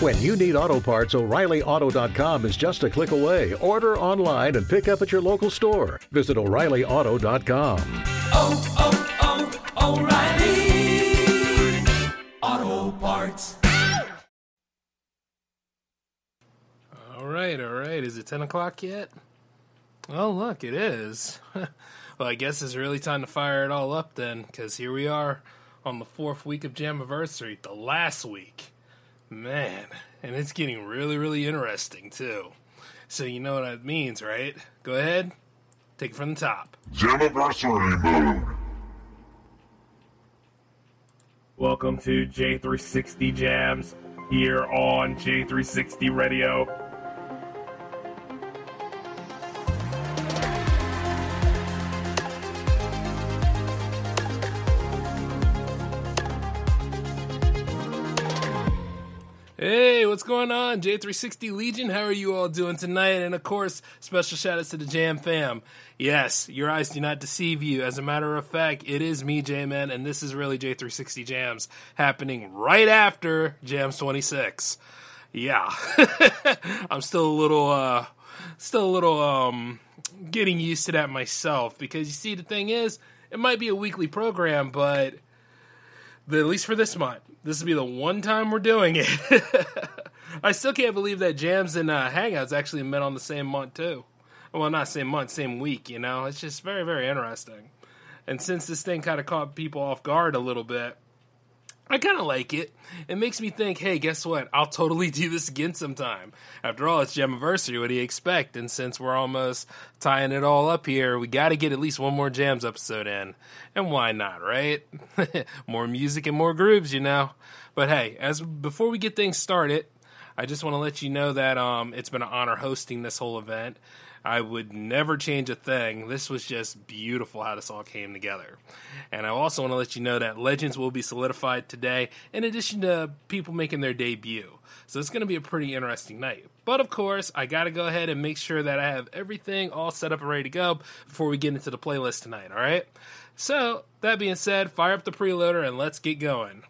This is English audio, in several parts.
When you need auto parts, O'ReillyAuto.com is just a click away. Order online and pick up at your local store. Visit O'ReillyAuto.com. Oh, oh, oh, O'Reilly Auto Parts. All right, all right. Is it 10 o'clock yet? Well, look, it is. well, I guess it's really time to fire it all up then, because here we are on the fourth week of Jammaversary, the last week. Man, and it's getting really, really interesting too. So you know what that means, right? Go ahead, take it from the top. Jammaversary mode. Welcome to J360 Jams here on J360 Radio. What's going on? J360 Legion, how are you all doing tonight? And of course, special shout outs to the Jam fam. Yes, your eyes do not deceive you. As a matter of fact, it is me, J Man, and this is really J360 Jams happening right after Jams 26. Yeah. I'm still a little, uh, still a little, um, getting used to that myself because you see, the thing is, it might be a weekly program, but at least for this month, this will be the one time we're doing it. I still can't believe that Jams and uh, Hangouts actually met on the same month too. Well, not same month, same week. You know, it's just very, very interesting. And since this thing kind of caught people off guard a little bit, I kind of like it. It makes me think, hey, guess what? I'll totally do this again sometime. After all, it's Jammaversary. What do you expect? And since we're almost tying it all up here, we got to get at least one more Jams episode in. And why not, right? more music and more grooves, you know. But hey, as before we get things started, I just want to let you know that um, it's been an honor hosting this whole event. I would never change a thing. This was just beautiful how this all came together. And I also want to let you know that Legends will be solidified today, in addition to people making their debut. So it's going to be a pretty interesting night. But of course, I got to go ahead and make sure that I have everything all set up and ready to go before we get into the playlist tonight, all right? So, that being said, fire up the preloader and let's get going.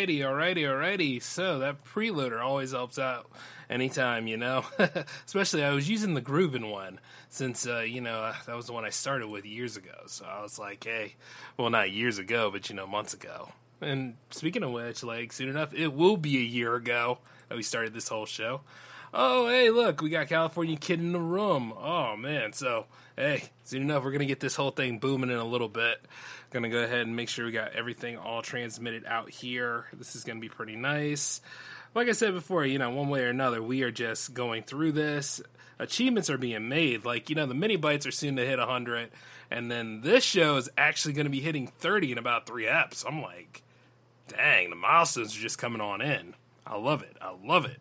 Alrighty, alrighty, alrighty. So that preloader always helps out anytime, you know. Especially I was using the Groovin one since uh, you know uh, that was the one I started with years ago. So I was like, hey, well, not years ago, but you know, months ago. And speaking of which, like soon enough, it will be a year ago that we started this whole show. Oh, hey, look, we got California Kidd in the room. Oh man, so hey, soon enough, we're gonna get this whole thing booming in a little bit. Gonna go ahead and make sure we got everything all transmitted out here. This is gonna be pretty nice. Like I said before, you know, one way or another, we are just going through this. Achievements are being made. Like, you know, the mini bites are soon to hit 100, and then this show is actually going to be hitting 30 in about three eps. I'm like, dang, the milestones are just coming on in. I love it. I love it.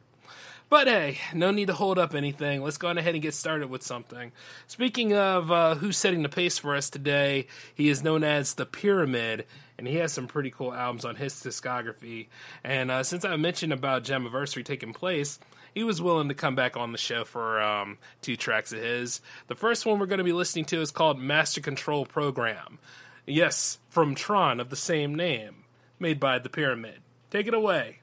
But hey, no need to hold up anything. Let's go on ahead and get started with something. Speaking of uh, who's setting the pace for us today, he is known as the Pyramid, and he has some pretty cool albums on his discography. And uh, since I mentioned about Jammaversary taking place, he was willing to come back on the show for um, two tracks of his. The first one we're going to be listening to is called Master Control Program. Yes, from Tron of the same name, made by the Pyramid. Take it away.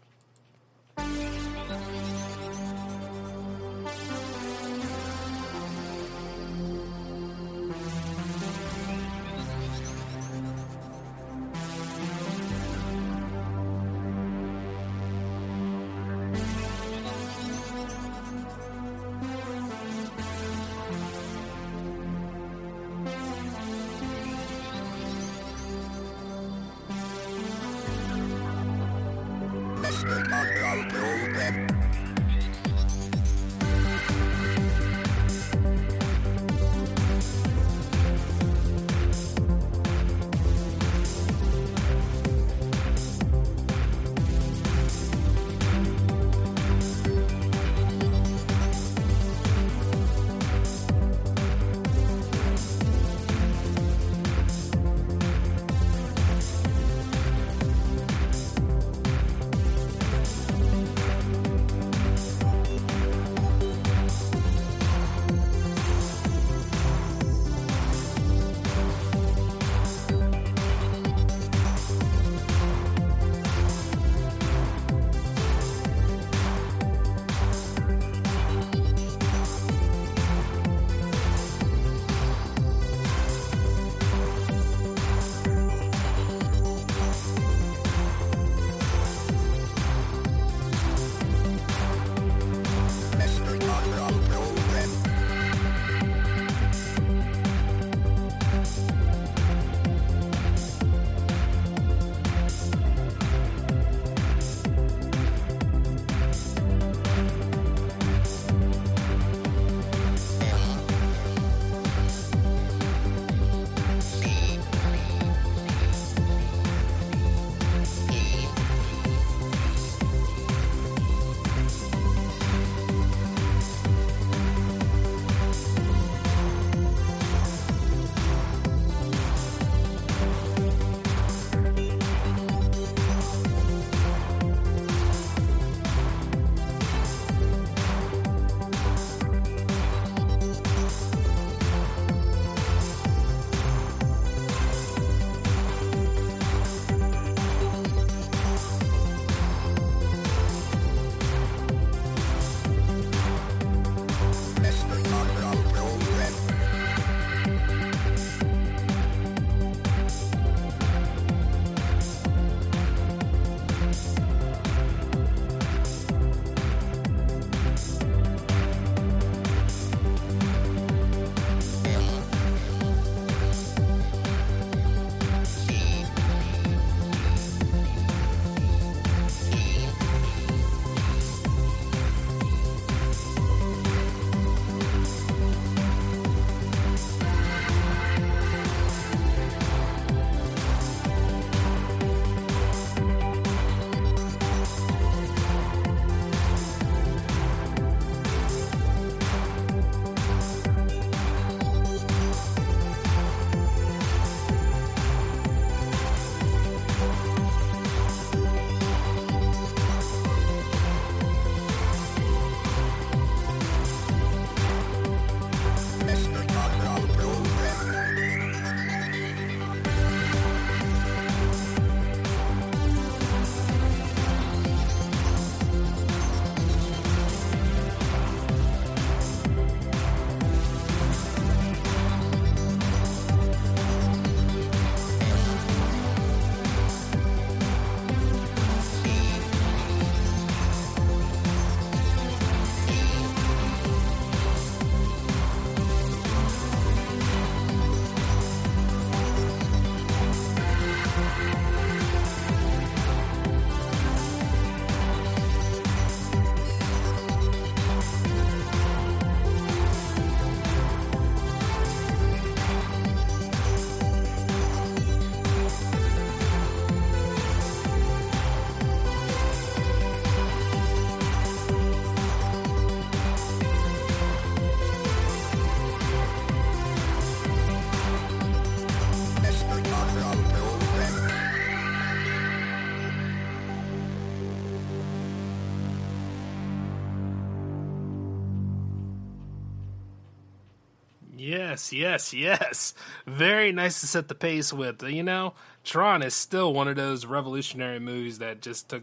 Yes, yes, yes. Very nice to set the pace with. You know, Tron is still one of those revolutionary movies that just took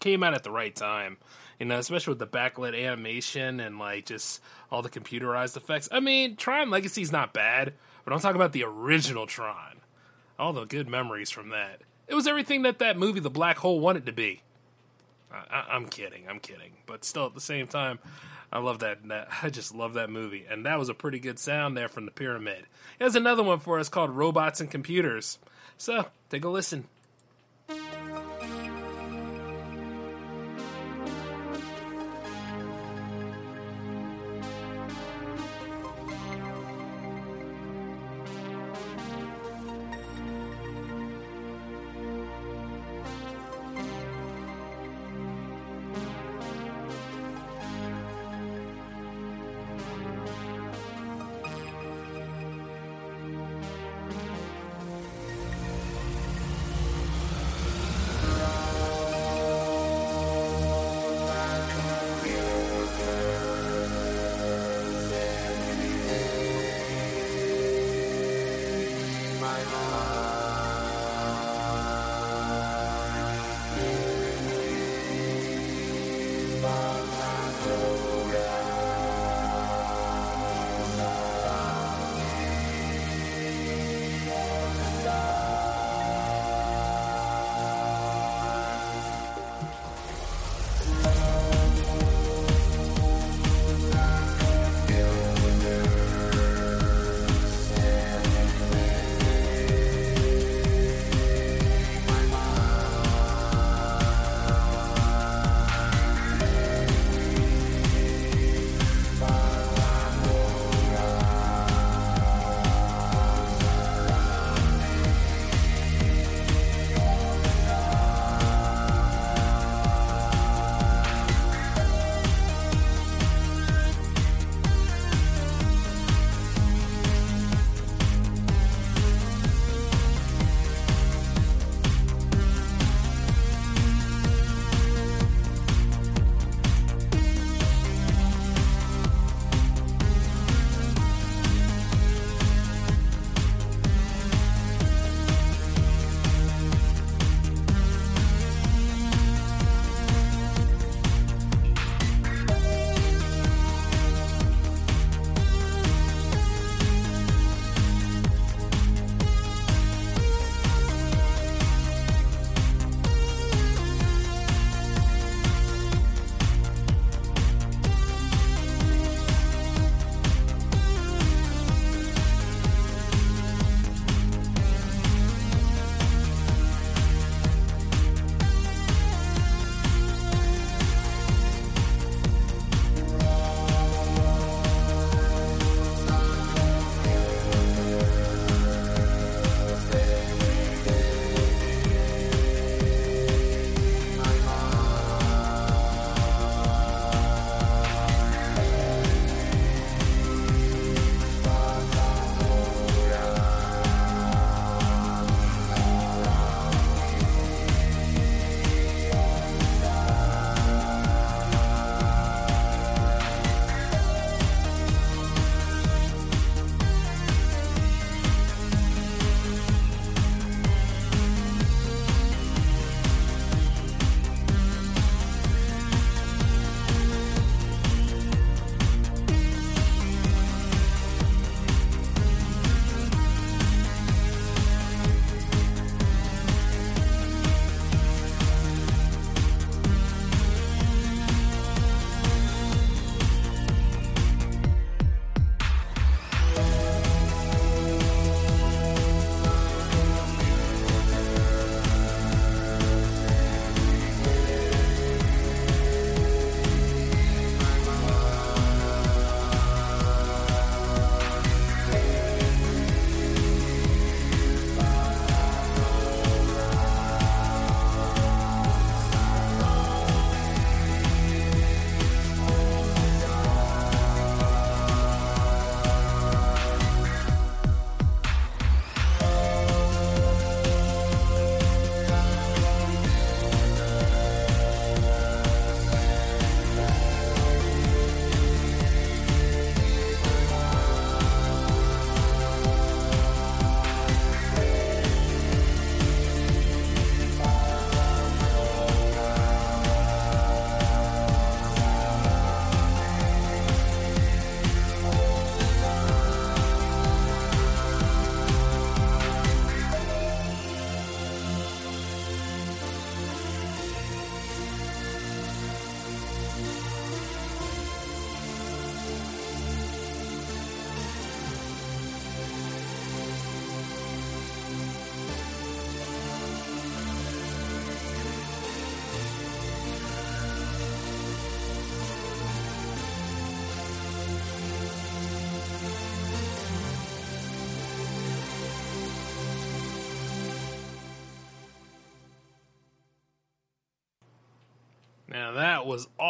came out at the right time. You know, especially with the backlit animation and like just all the computerized effects. I mean, Tron Legacy's not bad, but I'm talking about the original Tron. All the good memories from that. It was everything that that movie, The Black Hole, wanted to be. I, am kidding, I'm kidding, but still at the same time, I love that, that. I just love that movie, and that was a pretty good sound there from the pyramid. There's another one for us called Robots and Computers. So take a listen.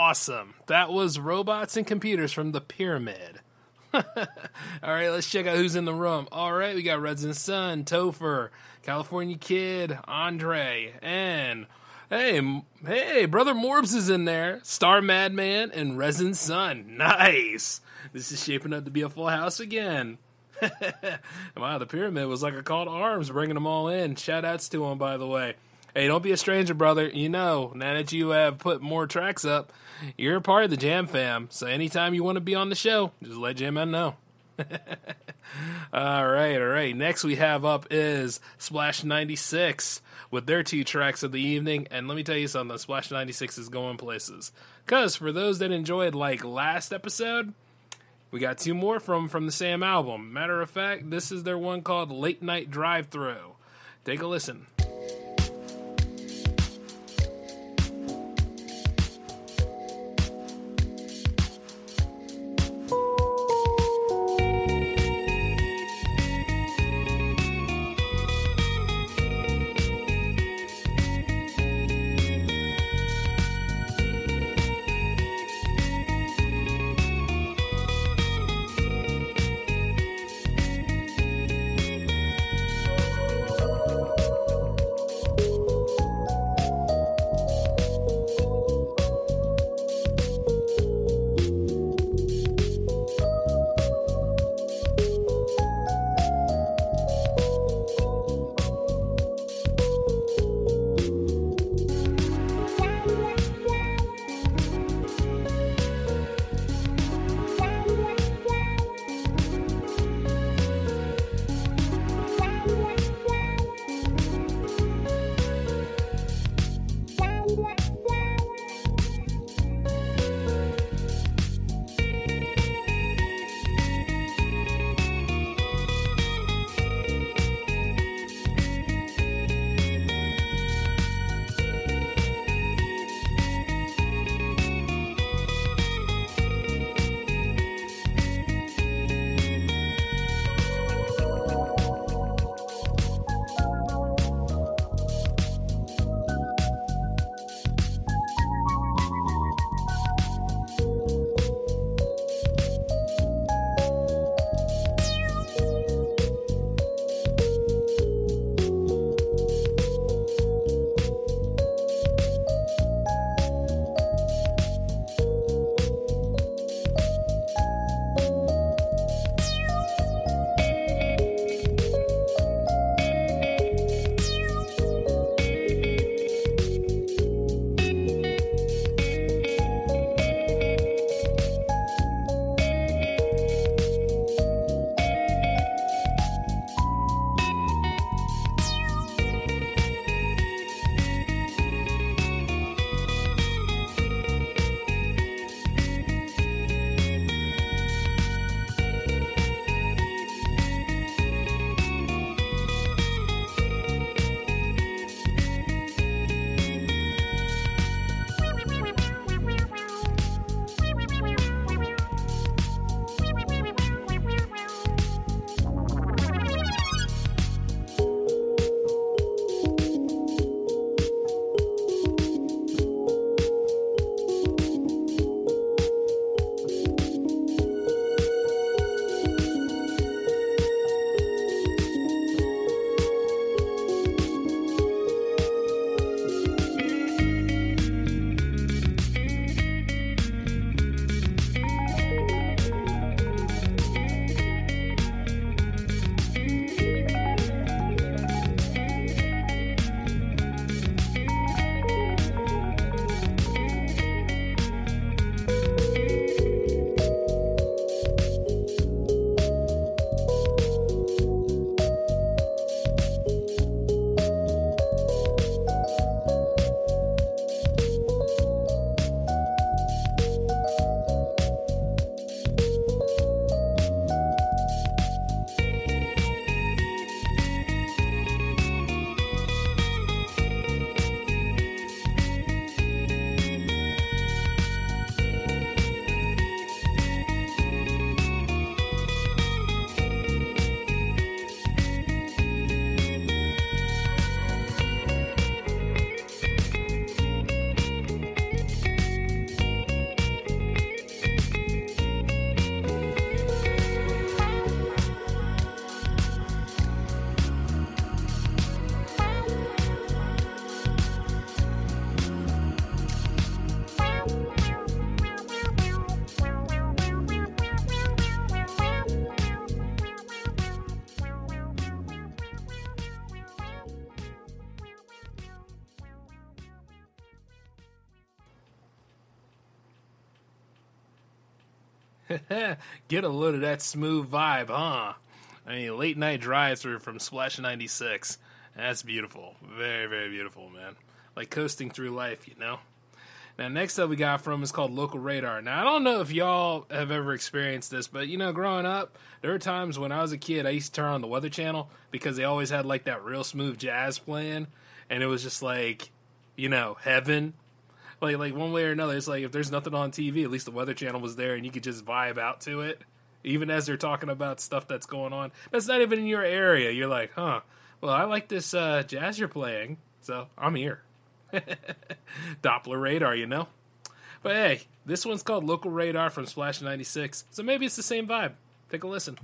Awesome. That was robots and computers from the pyramid. All right, let's check out who's in the room. All right, we got Resin Sun, Topher, California Kidd, Andre, and hey, hey, brother Morbs is in there. Star Madman and Resin Sun. Nice. This is shaping up to be a full house again. wow, the pyramid was like a call to arms, bringing them all in. Shout outs to them, by the way. Hey, don't be a stranger, brother. You know, now that you have put more tracks up, you're a part of the Jam fam. So anytime you want to be on the show, just let Jam know. all right, all right. Next we have up is Splash 96 with their two tracks of the evening. And let me tell you something, Splash 96 is going places. Because for those that enjoyed like last episode, we got two more from from the same album. Matter of fact, this is their one called Late Night Drive Through. Take a listen. Get a load of that smooth vibe, huh? I mean, late night drive through from Splash 96. That's beautiful. Very, very beautiful, man. Like coasting through life, you know? Now, next up we got from is called Local Radar. Now, I don't know if y'all have ever experienced this, but you know, growing up, there were times when I was a kid, I used to turn on the Weather Channel because they always had like that real smooth jazz playing, and it was just like, you know, heaven. Like, like one way or another, it's like if there's nothing on TV, at least the Weather Channel was there, and you could just vibe out to it, even as they're talking about stuff that's going on. That's not even in your area. You're like, huh? Well, I like this uh, jazz you're playing, so I'm here. Doppler radar, you know? But hey, this one's called Local Radar from Splash 96, so maybe it's the same vibe. Take a listen.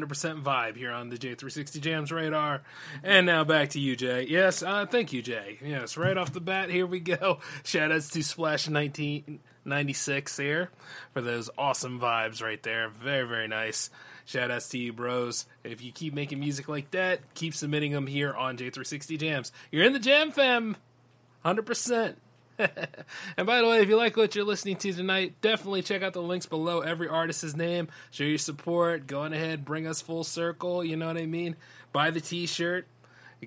100% vibe here on the J360 Jams radar. And now back to you, Jay. Yes, uh, thank you, Jay. Yes, right off the bat, here we go. Shout outs to Splash 1996 here for those awesome vibes right there. Very, very nice. Shout outs to you, bros. If you keep making music like that, keep submitting them here on J360 Jams. You're in the Jam Fam. 100%. and by the way, if you like what you're listening to tonight, definitely check out the links below every artist's name. Show your support. Go on ahead, bring us full circle. You know what I mean? Buy the t shirt.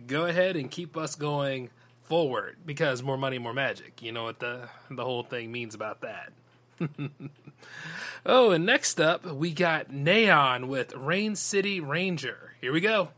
Go ahead and keep us going forward because more money, more magic. You know what the, the whole thing means about that. oh, and next up, we got Neaon with Rain City Ranger. Here we go.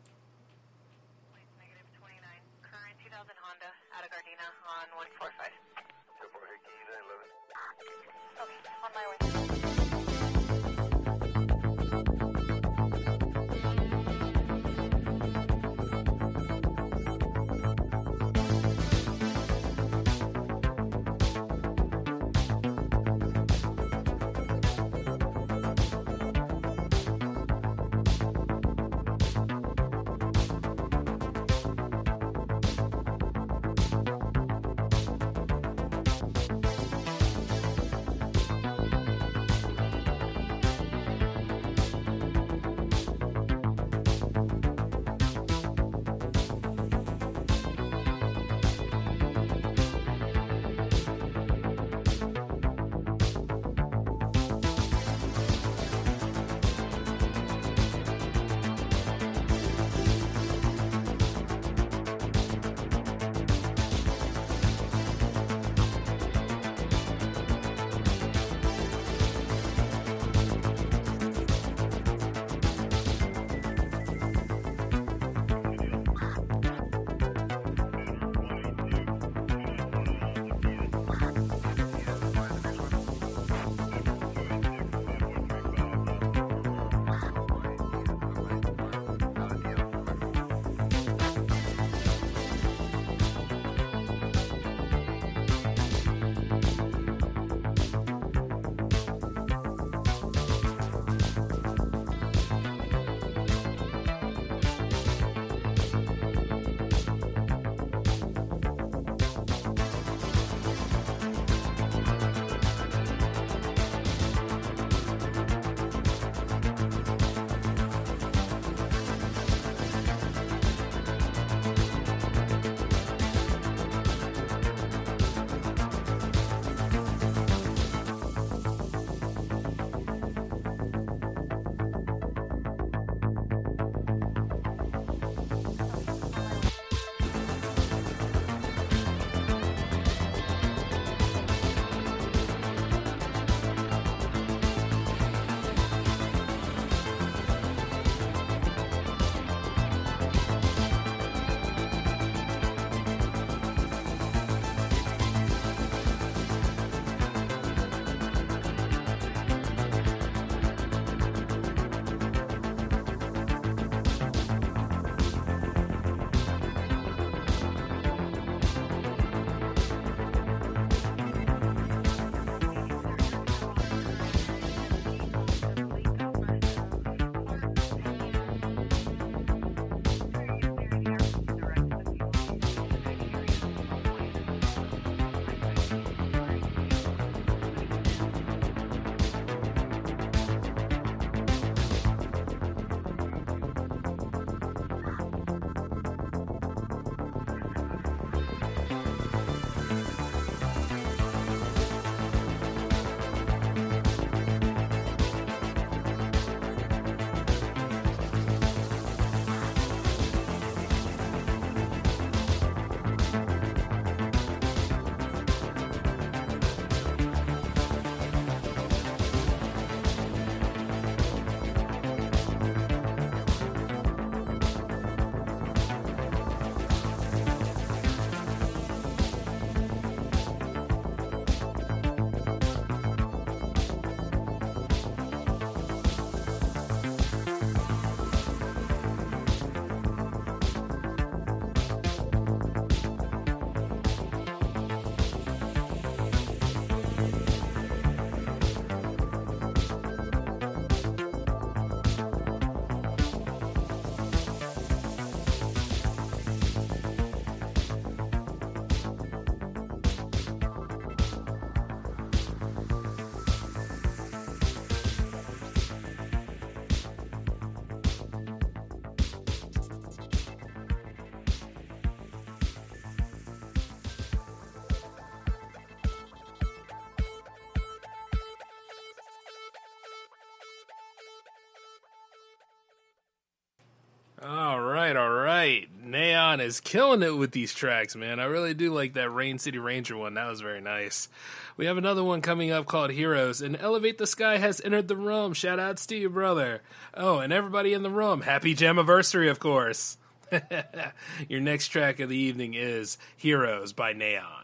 Is killing it with these tracks, man. I really do like that Rain City Ranger one. That was very nice. We have another one coming up called Heroes, and Elevate the Sky has entered the room. Shout outs to you, brother. Oh, and everybody in the room. Happy Jammaversary, of course. Your next track of the evening is Heroes by Neaon.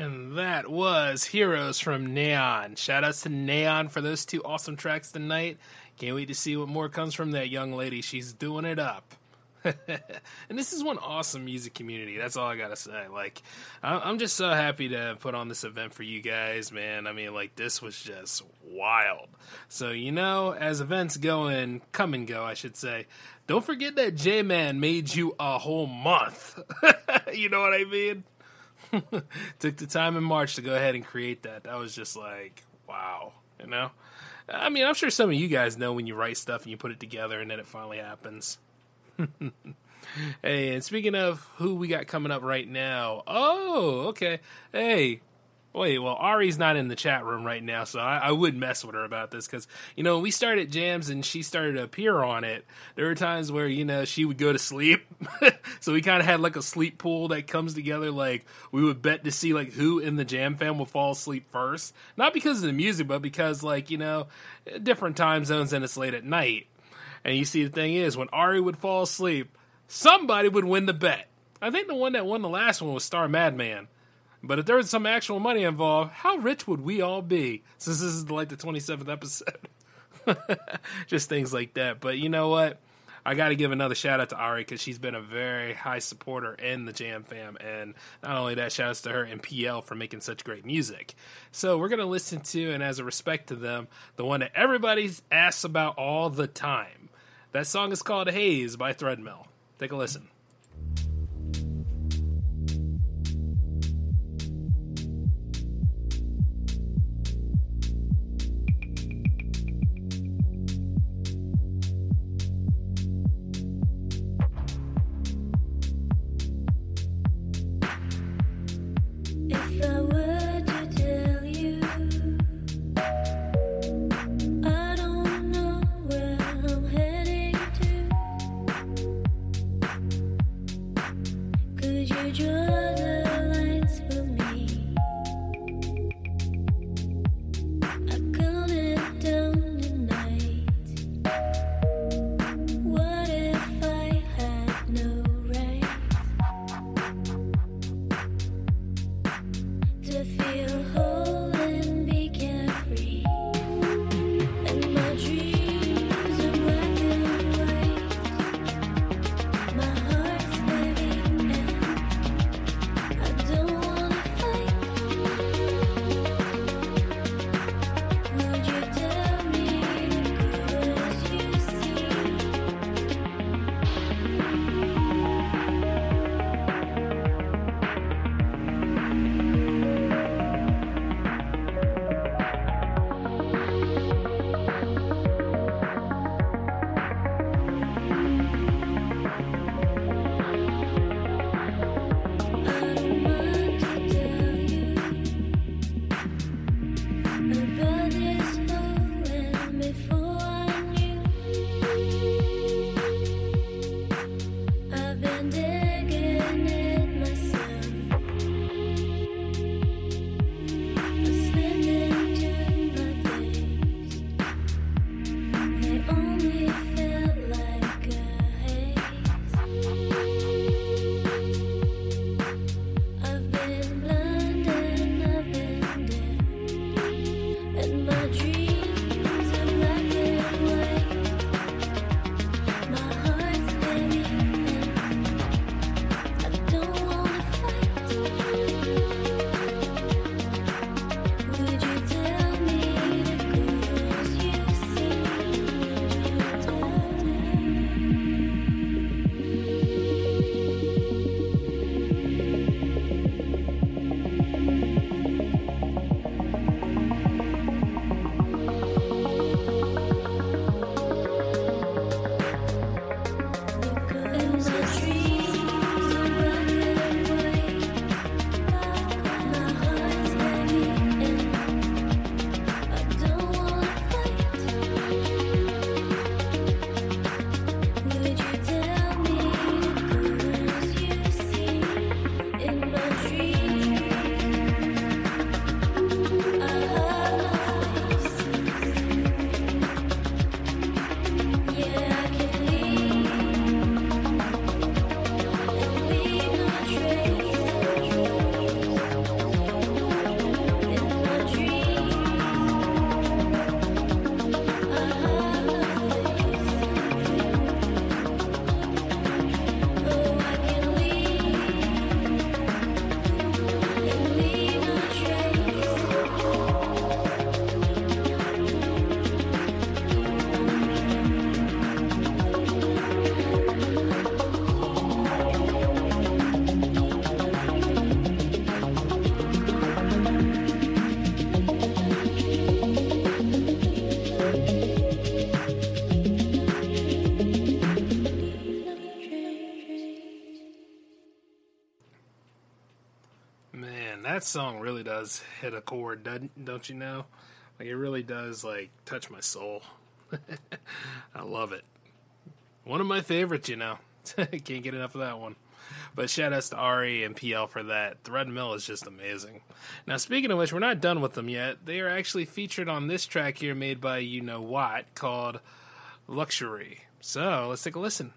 And that was Heroes from Neaon. Shout outs to Neaon for those two awesome tracks tonight. Can't wait to see what more comes from that young lady. She's doing it up. and this is one awesome music community. That's all I gotta say. Like, I'm just so happy to put on this event for you guys, man. I mean, like, this was just wild. So, you know, as events go and come and go, I should say, don't forget that J Man made you a whole month. you know what I mean? Took the time in March to go ahead and create that. That was just like, wow, you know? I mean, I'm sure some of you guys know when you write stuff and you put it together and then it finally happens. hey, and speaking of who we got coming up right now, oh, okay. Hey, wait, well, Ari's not in the chat room right now, so I, I would mess with her about this because, you know, when we started jams and she started to appear on it, there were times where, you know, she would go to sleep. so we kind of had like a sleep pool that comes together. Like, we would bet to see, like, who in the jam fam will fall asleep first. Not because of the music, but because, like, you know, different time zones and it's late at night. And you see, the thing is, when Ari would fall asleep, somebody would win the bet. I think the one that won the last one was Star Madman. But if there was some actual money involved, how rich would we all be? Since this is like the 27th episode. Just things like that. But you know what? I got to give another shout out to Ari because she's been a very high supporter in the Jam Fam. And not only that, shout outs to her and PL for making such great music. So we're going to listen to, and as a respect to them, the one that everybody asks about all the time. That song is called Haze by Threadmill. Take a listen. That song really does hit a chord, doesn't- don't you know? Like it really does like touch my soul. I love it. One of my favorites, you know. Can't get enough of that one. But shout outs to Ari and PL for that. Thread Mill is just amazing. Now, speaking of which, we're not done with them yet. They are actually featured on this track here made by YuKnowWatt called Luxury. So let's take a listen.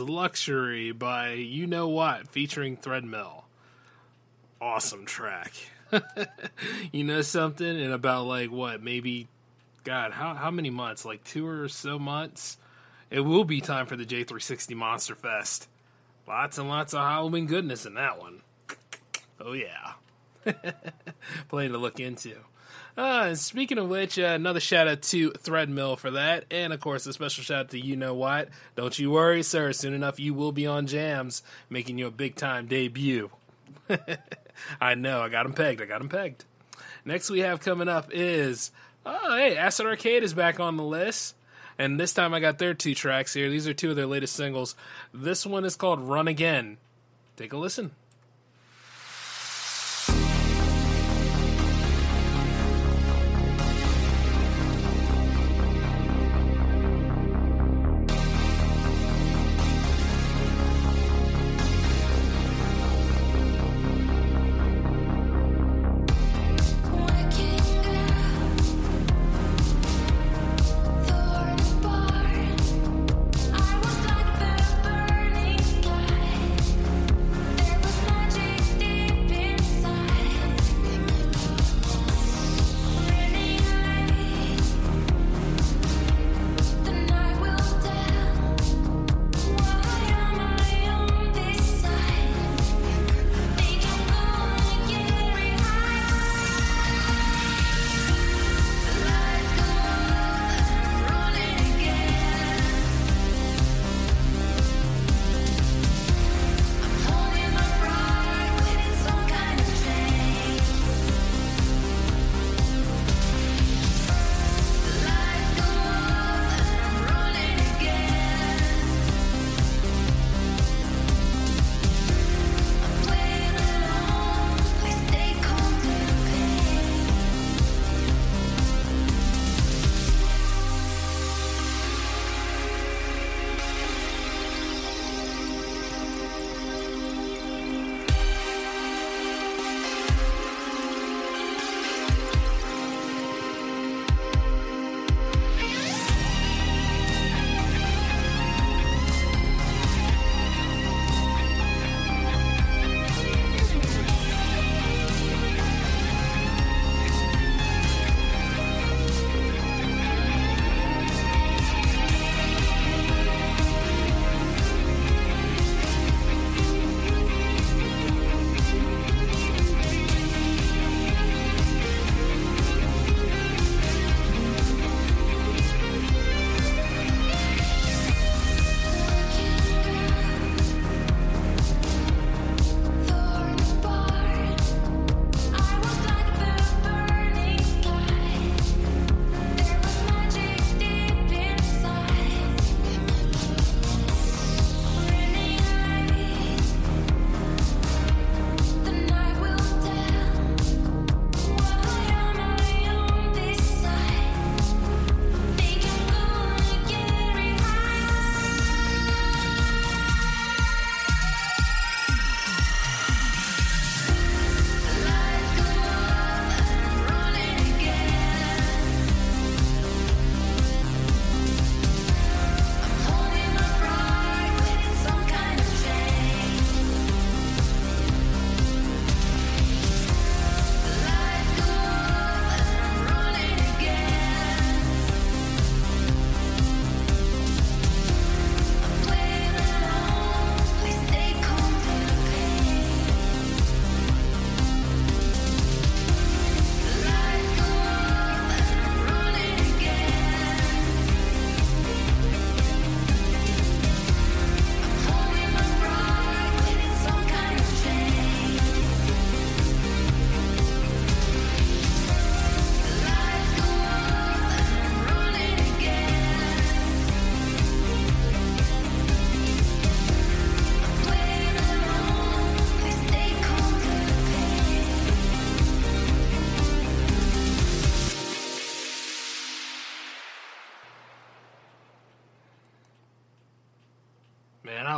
Luxury by YuKnowWatt featuring Threadmill. Awesome track. you know something? In about like what, maybe God, how how many months? Like two or so months? It will be time for the J360 Monster Fest. Lots and lots of Halloween goodness in that one. Oh yeah. Plenty to look into. Uh, and speaking of which, uh, another shout out to Threadmill for that, and of course a special shout out to YuKnowWatt. Don't you worry, sir. Soon enough, you will be on Jams, making your big time debut. I know, I got him pegged. I got him pegged. Next we have coming up is oh hey, Acid Arcade is back on the list. And this time I got their two tracks here. These are two of their latest singles. This one is called Run Again. Take a listen.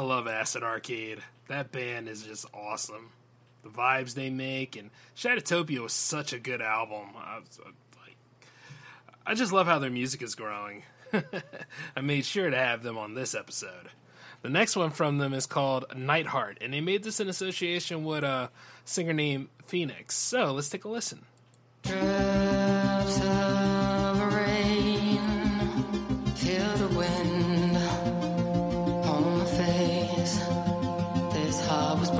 Love Acid Arcade. That band is just awesome. The vibes they make and Shatotopia was such a good album. I, was, uh, like, I just love how their music is growing. I made sure to have them on this episode. The next one from them is called Nightheart, and they made this in association with a singer named Phoenix. So let's take a listen.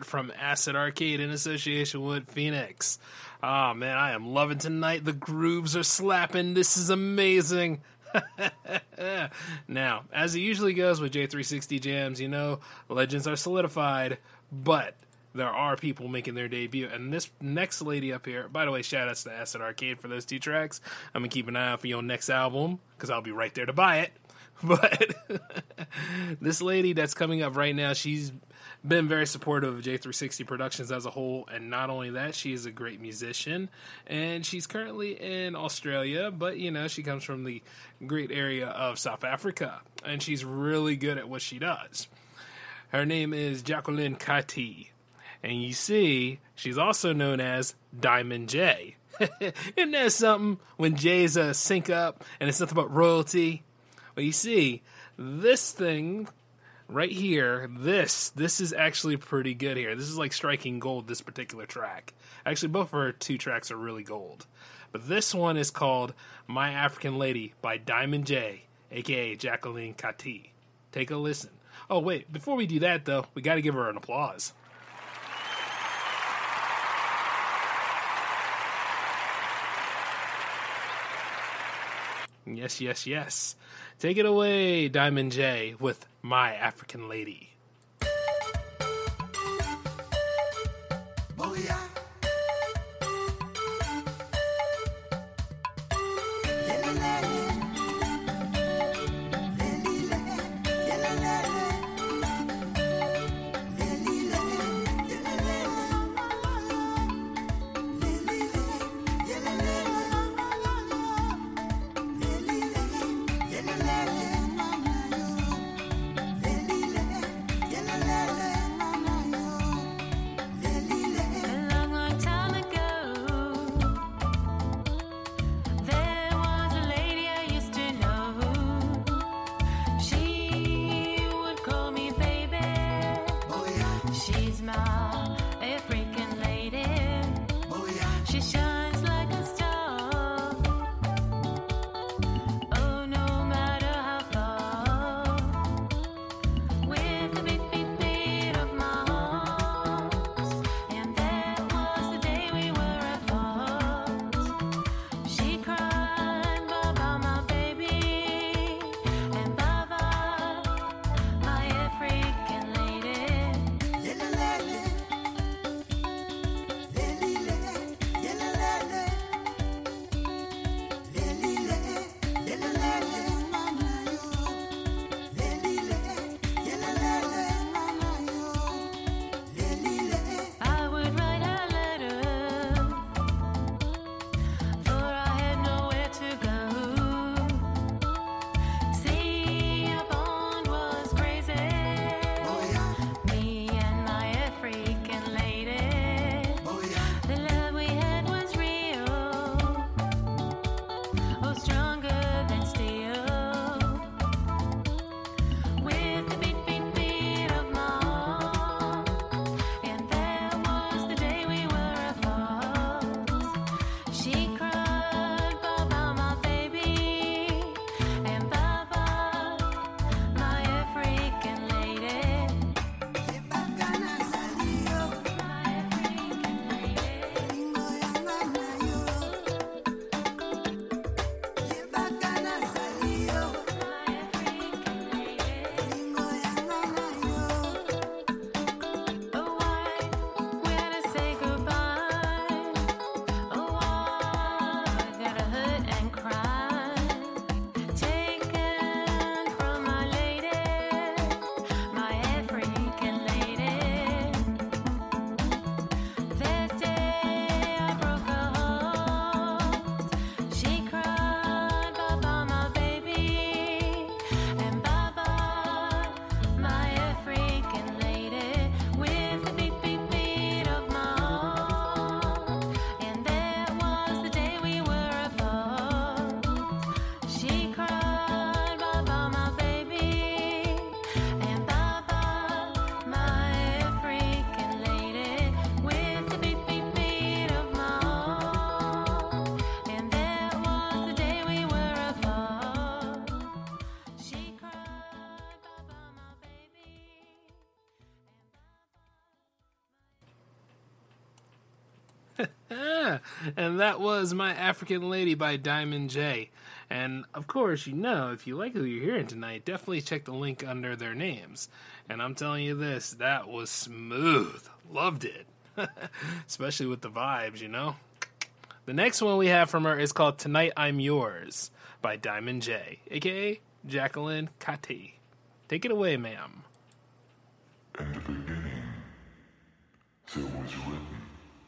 Nightheart from Acid Arcade in association with Phoenix. Ah man, I am loving tonight. The grooves are slapping. This is amazing. now, as it usually goes with J360 jams, you know, legends are solidified, but there are people making their debut. And this next lady up here, by the way, shout outs to Acid Arcade for those two tracks. I'm gonna keep an eye out for your next album because I'll be right there to buy it. But this lady that's coming up right now, she's been very supportive of J360 Productions as a whole, and not only that, she is a great musician, and she's currently in Australia, but you know, she comes from the great area of South Africa, and she's really good at what she does. Her name is Jacqueline Kaati, and you see, she's also known as Diamond J. Isn't that something when J's a sync up and it's nothing but royalty? Well, you see, this thing right here, this this is actually pretty good here. This is like striking gold. This particular track, actually, both of her two tracks are really gold, but this one is called "My African Lady" by Diamond J, aka Jacqueline Kaati. Take a listen. Oh wait, before we do that though, we got to give her an applause. Yes, yes, yes. Take it away, Diamond J, with My African Lady. And that was My African Lady by Diamond J. And of course, you know, if you like who you're hearing tonight, definitely check the link under their names. And I'm telling you this, that was smooth. Loved it. Especially with the vibes, you know? The next one we have from her is called Tonight I'm Yours by Diamond J, aka Jacqueline Kaati. Take it away, ma'am. In the beginning, there was written.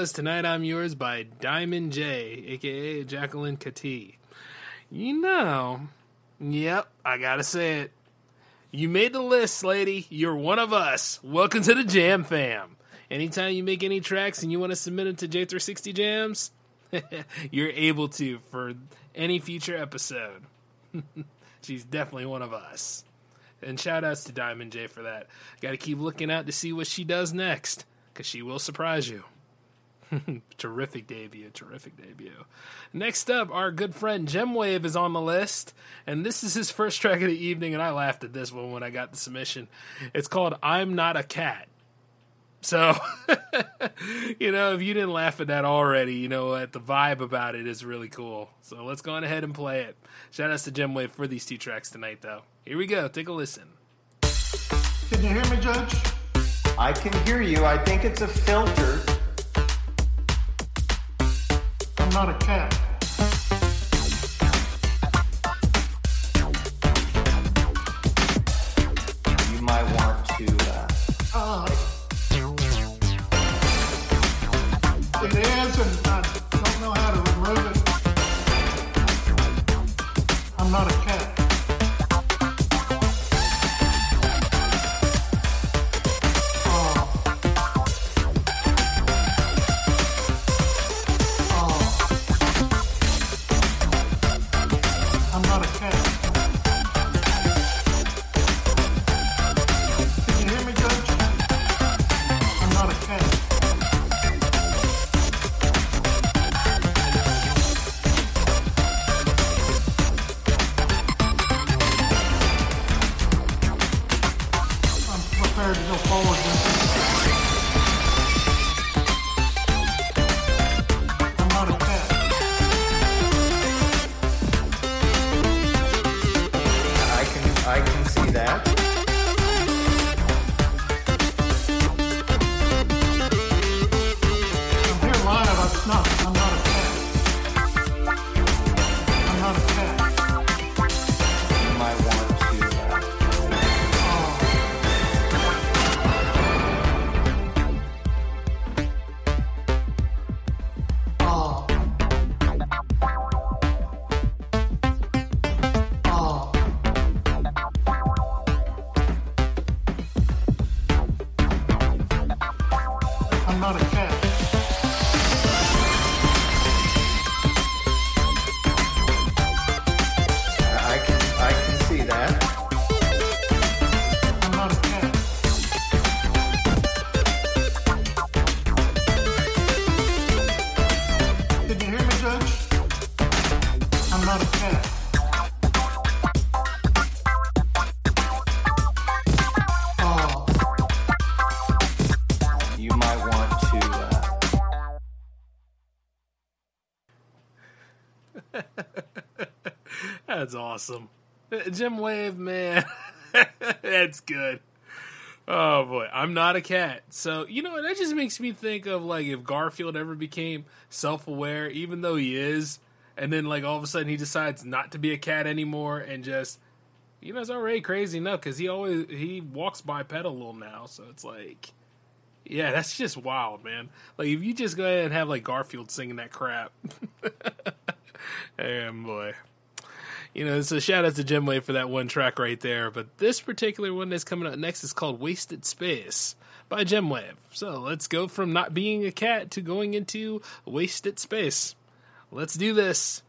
was Tonight I'm Yours by Diamond J, aka Jacqueline Kaati. You know, yep, I gotta say it. You made the list, lady. You're one of us. Welcome to the Jam Fam. Anytime you make any tracks and you want to submit them to J360 Jams, you're able to for any future episode. She's definitely one of us. And shout outs to Diamond J for that. Got to keep looking out to see what she does next, because she will surprise you. terrific debut, terrific debut. Next up, our good friend Gemwave is on the list, and this is his first track of the evening, and I laughed at this one when I got the submission. It's called I'm Not a Cat. So, you know, if you didn't laugh at that already, you know what? The vibe about it is really cool. So let's go on ahead and play it. Shout outs to Gemwave for these two tracks tonight, though. Here we go. Take a listen. Can you hear me, Judge? I can hear you. I think it's a filter. I'm not a cat. You might want to. Uh, Uh, That's awesome. Uh, Gemwave, man. That's good. Oh boy, I'm not a cat. So, you know, that just makes me think of like if Garfield ever became self aware, even though he is, and then like all of a sudden he decides not to be a cat anymore and just, you know, it's already crazy enough because he always, he walks bipedal now. So it's like, yeah, that's just wild, man. Like if you just go ahead and have like Garfield singing that crap. and boy. You know, so shout out to Jim for that one track right there. But this particular one that's coming up next is called Wasted Space by Gemwave. So let's go from not being a cat to going into Wasted Space. Let's do this.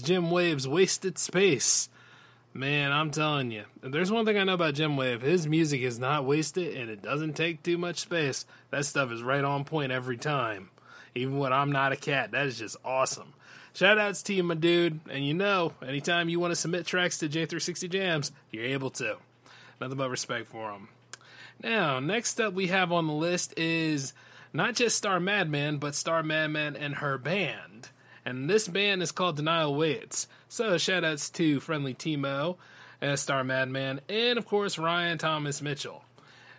Gemwave's Wasted Space. Man, I'm telling you, if there's one thing I know about Gemwave. His music is not wasted and it doesn't take too much space. That stuff is right on point every time. Even when I'm not a cat, that is just awesome. Shout outs to you, my dude. And you know, anytime you want to submit tracks to J360 Jams, you're able to. Nothing but respect for them. Now, next up we have on the list is not just Star Madman, but Star Madman and her band. And this band is called Denial Waits. So shout outs to Friendly Timo, uh, Star Madman, and of course Ryan Thomas Mitchell.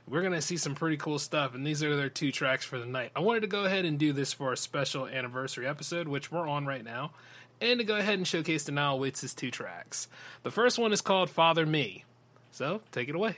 We're to see some pretty cool stuff, and these are their two tracks for the night. I wanted to go ahead and do this for a special anniversary episode, which we're on right now, and to go ahead and showcase Denial Waits' two tracks. The first one is called Father Me. So take it away.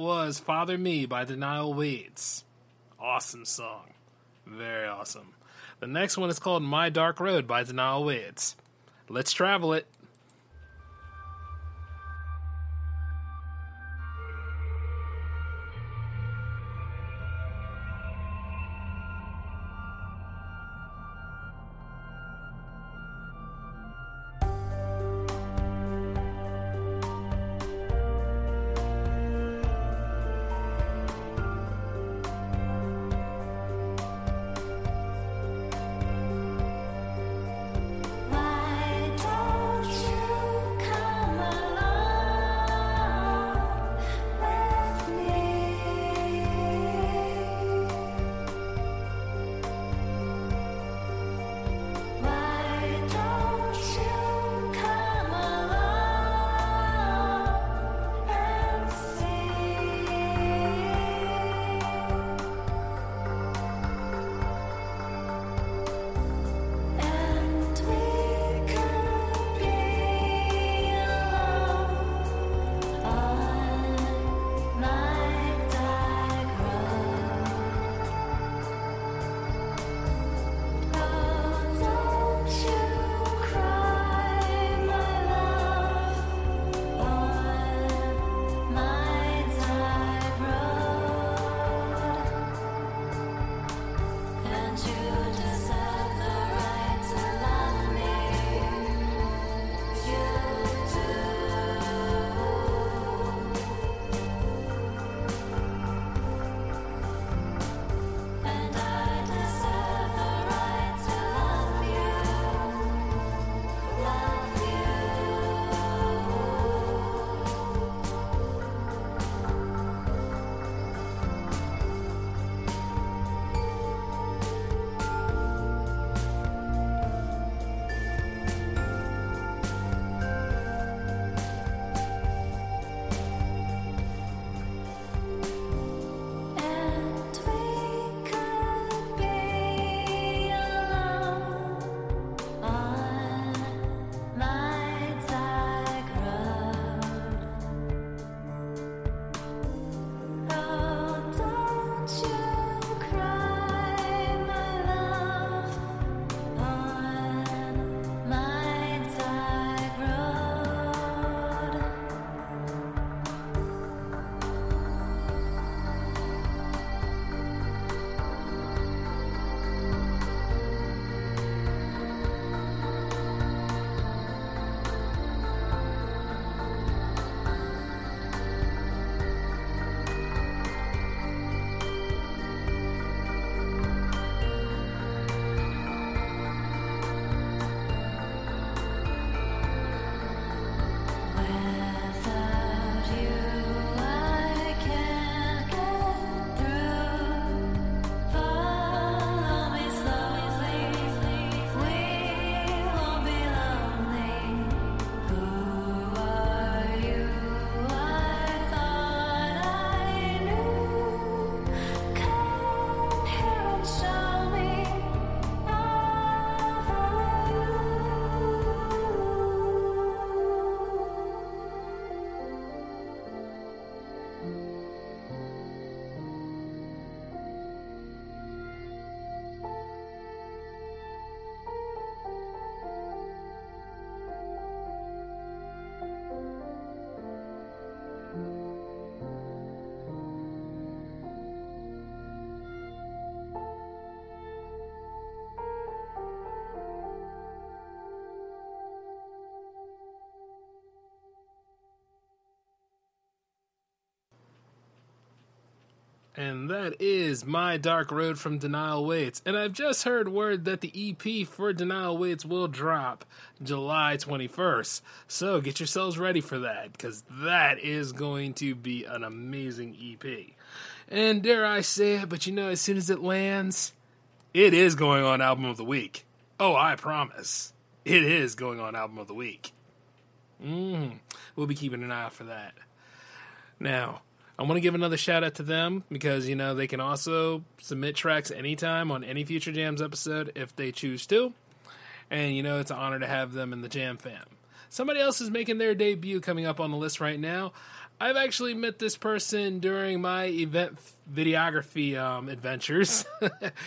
Was Father Me by Denial Waits. Awesome song. Very awesome. The next one is called My Dark Road by Denial Waits. Let's travel it. And that is My Dark Road from Denial Waits. And I've just heard word that the EP for Denial Waits will drop July 21st. So get yourselves ready for that, because that is going to be an amazing EP. And dare I say it, but you know, as soon as it lands, it is going on Album of the Week. Oh, I promise. It is going on Album of the Week. Mm, we'll be keeping an eye out for that. Now, I want to give another shout out to them because, you know, they can also submit tracks anytime on any Future Jams episode if they choose to. And, you know, it's an honor to have them in the Jam fam. somebody else is making their debut coming up on the list right now. I've actually met this person during my event videography um, adventures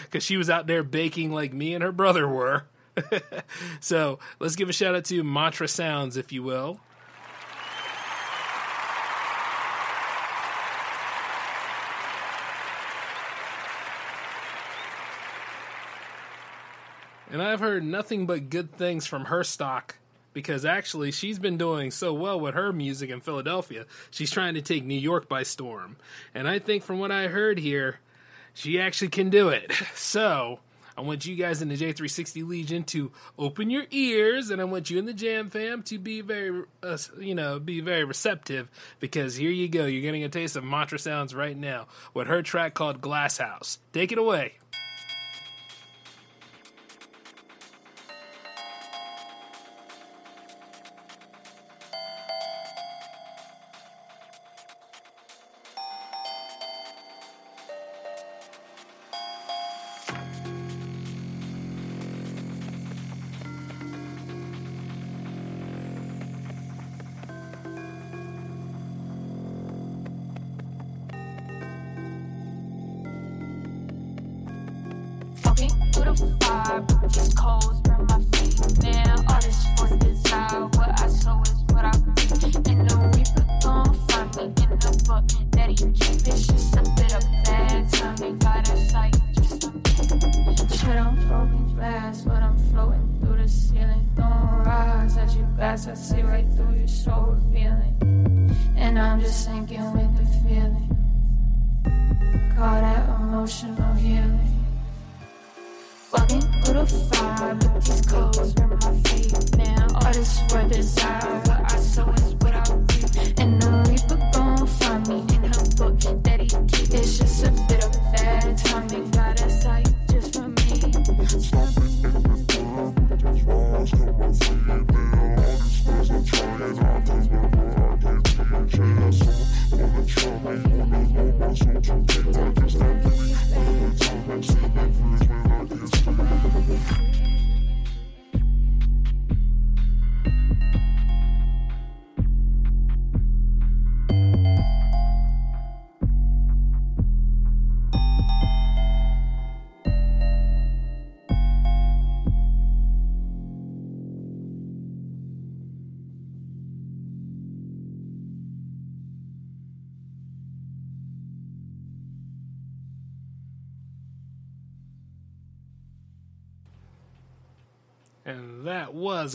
because she was out there baking like me and her brother were. so let's give a shout out to Mantra Sounds, if you will. And I've heard nothing but good things from her stock because actually she's been doing so well with her music in Philadelphia. She's trying to take New York by storm. And I think from what I heard here, she actually can do it. So, I want you guys in the J360 Legion to open your ears, and I want you in the Jam Fam to be very, uh, you know, be very receptive because here you go. You're getting a taste of Mantra Sounds right now with her track called Glass House. Take it away.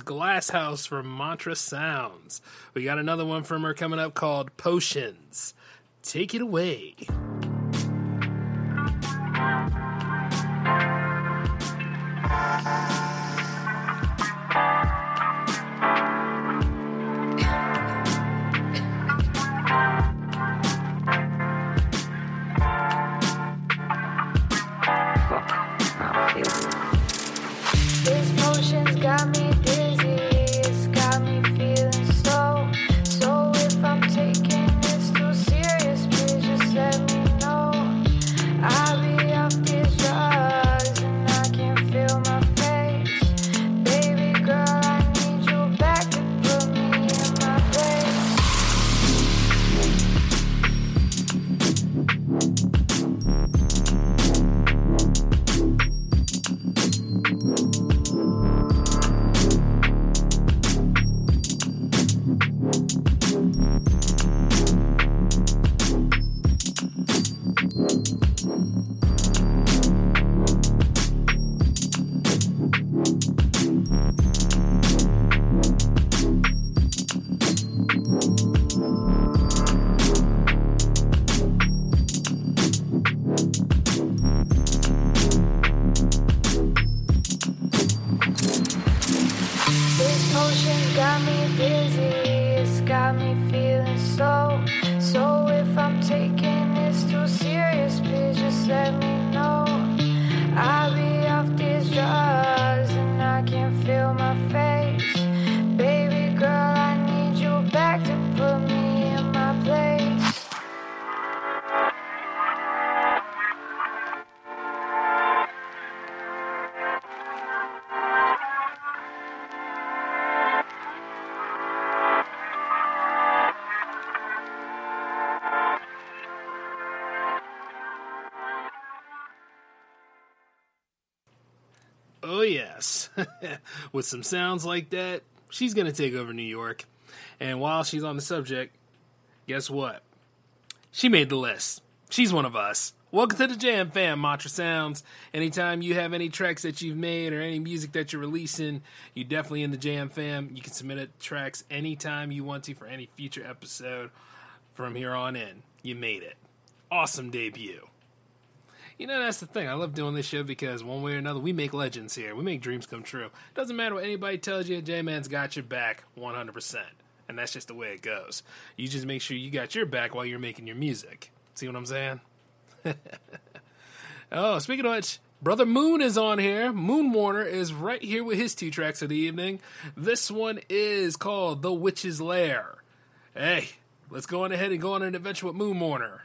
That was Glass House from Mantra Sounds. We got another one from her coming up called Potions. Take it away. Oh, yes, with some sounds like that, she's gonna take over New York. And while she's on the subject, guess what? She made the list. She's one of us. Welcome to the Jam Fam, Mantra Sounds. Anytime you have any tracks that you've made or any music that you're releasing, you're definitely in the Jam Fam. You can submit it tracks anytime you want to for any future episode from here on in. You made it. Awesome debut. You know, that's the thing. I love doing this show because one way or another, we make legends here. We make dreams come true. Doesn't matter what anybody tells you, J Man's got your back 100%. And that's just the way it goes. You just make sure you got your back while you're making your music. See what I'm saying? oh, speaking of which, Brother Moon is on here. Moon Mourner is right here with his two tracks of the evening. This one is called The Witch's Lair. Hey, let's go on ahead and go on an adventure with Moon Mourner.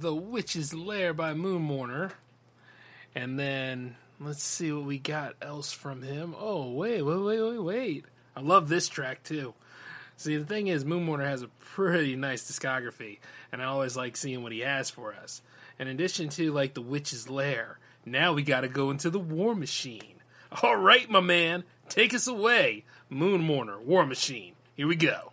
The Witch's Lair by Moon Mourner. And then let's see what we got else from him. Oh, wait, wait, wait, wait, wait. I love this track too. See, the thing is, Moon Mourner has a pretty nice discography, and I always like seeing what he has for us. In addition to like The Witch's Lair, now we got to go into the War Machine. All right, my man, take us away, Moon Mourner, War Machine. Here we go.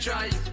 strike.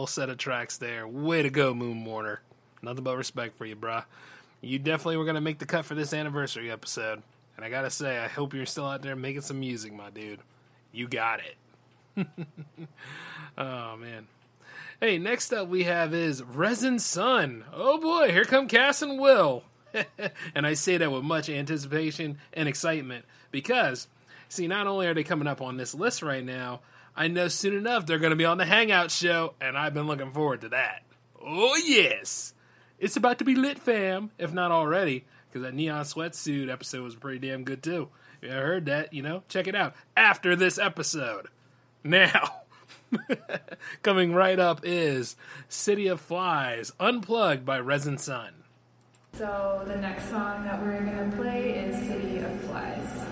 whole set of tracks there. Way to go, Moon Mourner. Nothing but respect for you, bruh. You definitely were going to make the cut for this anniversary episode. And I got to say, I hope you're still out there making some music, my dude. You got it. oh, man. Hey, next up we have is Resin Sun. Oh boy, here come Cass and Will. and I say that with much anticipation and excitement because, see, not only are they coming up on this list right now, I know soon enough they're going to be on the Hangout show, and I've been looking forward to that. Oh, yes! It's about to be lit, fam, if not already, because that Neon Sweatsuit episode was pretty damn good, too. If you heard that, you know, check it out after this episode. Now, coming right up is City of Flies Unplugged by Resin Sun. So, the next song that we're going to play is City of Flies.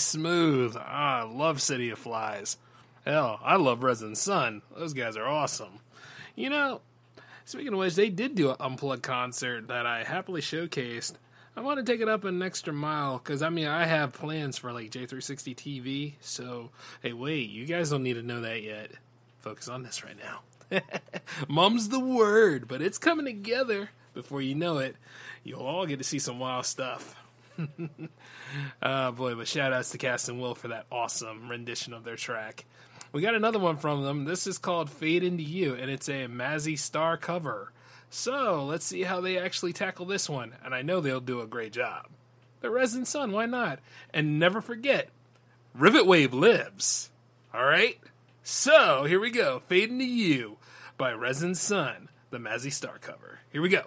Smooth. Ah, I love City of Flies. Hell, I love Resin Sun. Those guys are awesome. You know, speaking of which, they did do an unplugged concert that I happily showcased. I want to take it up an extra mile because I mean I have plans for like J360 TV. So hey, wait, you guys don't need to know that yet. Focus on this right now. Mum's the word, but it's coming together before you know it. You'll all get to see some wild stuff. oh boy, but shout outs to Cass and Will for that awesome rendition of their track. We got another one from them. This is called Fade Into You, and it's a Mazzy Star cover. So let's see how they actually tackle this one, and I know they'll do a great job. The Resin Sun, why not? And never forget, Rivet Wave lives. Alright? So here we go. Fade Into You by Resin Sun, the Mazzy Star cover. Here we go.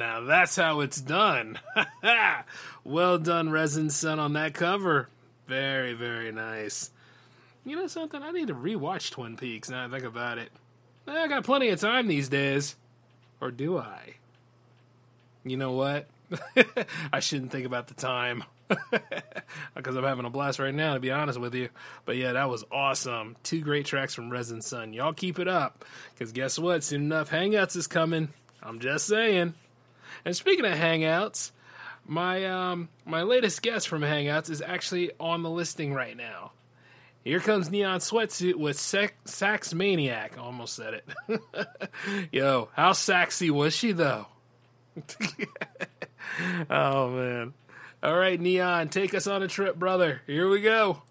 Now that's how it's done. well done, Resin Sun, on that cover. Very, very nice. You know something? I need to rewatch Twin Peaks now I think about it. I got plenty of time these days. Or do I? You know what? I shouldn't think about the time. Because I'm having a blast right now, to be honest with you. But yeah, that was awesome. Two great tracks from Resin Sun. Y'all keep it up. Because guess what? Soon enough, Hangouts is coming. I'm just saying. And speaking of Hangouts, my um my latest guest from Hangouts is actually on the listing right now. Here comes Neon Sweatsuit with Sex, Sax Maniac. Almost said it. Yo, how sexy was she though? oh man. All right, Neon, take us on a trip, brother. Here we go.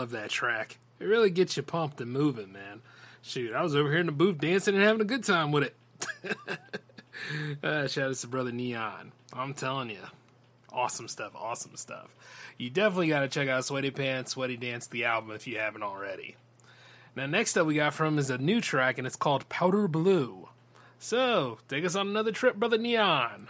Love that track. It really gets you pumped and moving, man. Shoot, I was over here in the booth dancing and having a good time with it. uh, shout out to brother Neon. I'm telling you, awesome stuff. Awesome stuff. You definitely got to check out Sweaty Pants, Sweaty Dance, the album if you haven't already. Now, next up we got from is a new track and it's called Powder Blue. So, take us on another trip, brother Neon.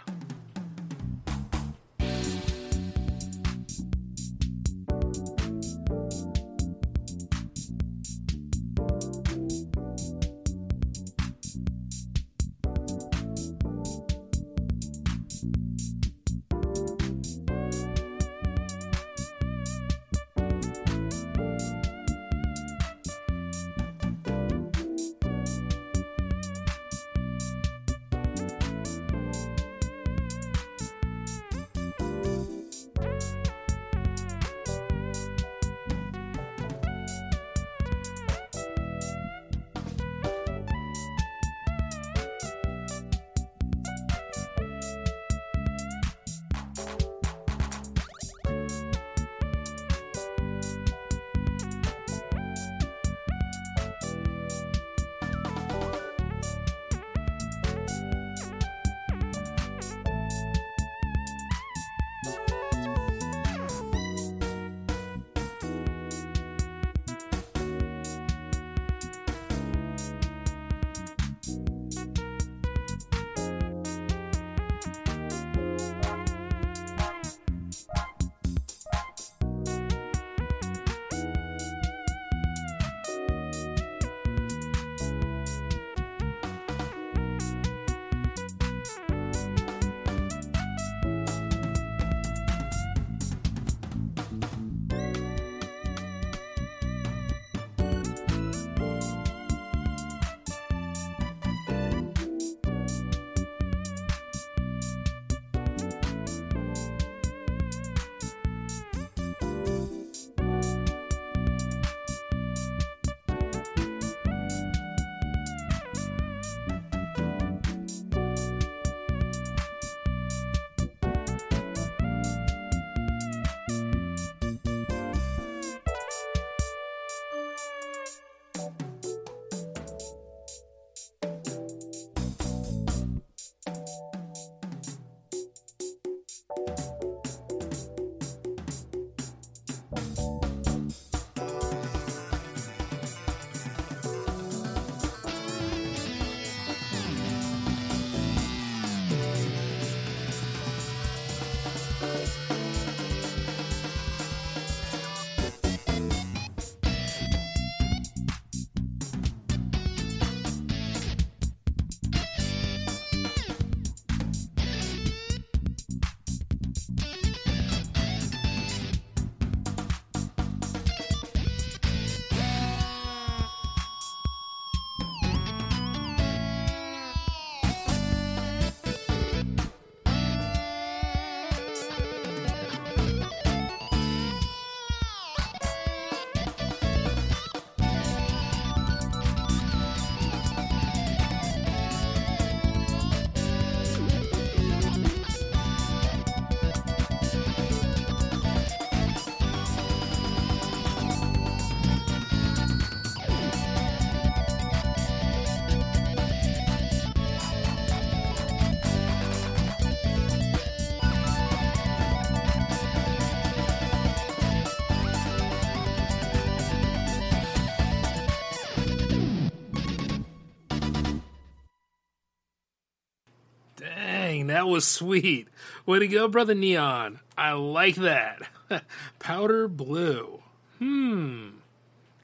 That was sweet. Way to go, brother Neon. I like that. Powder blue. Hmm.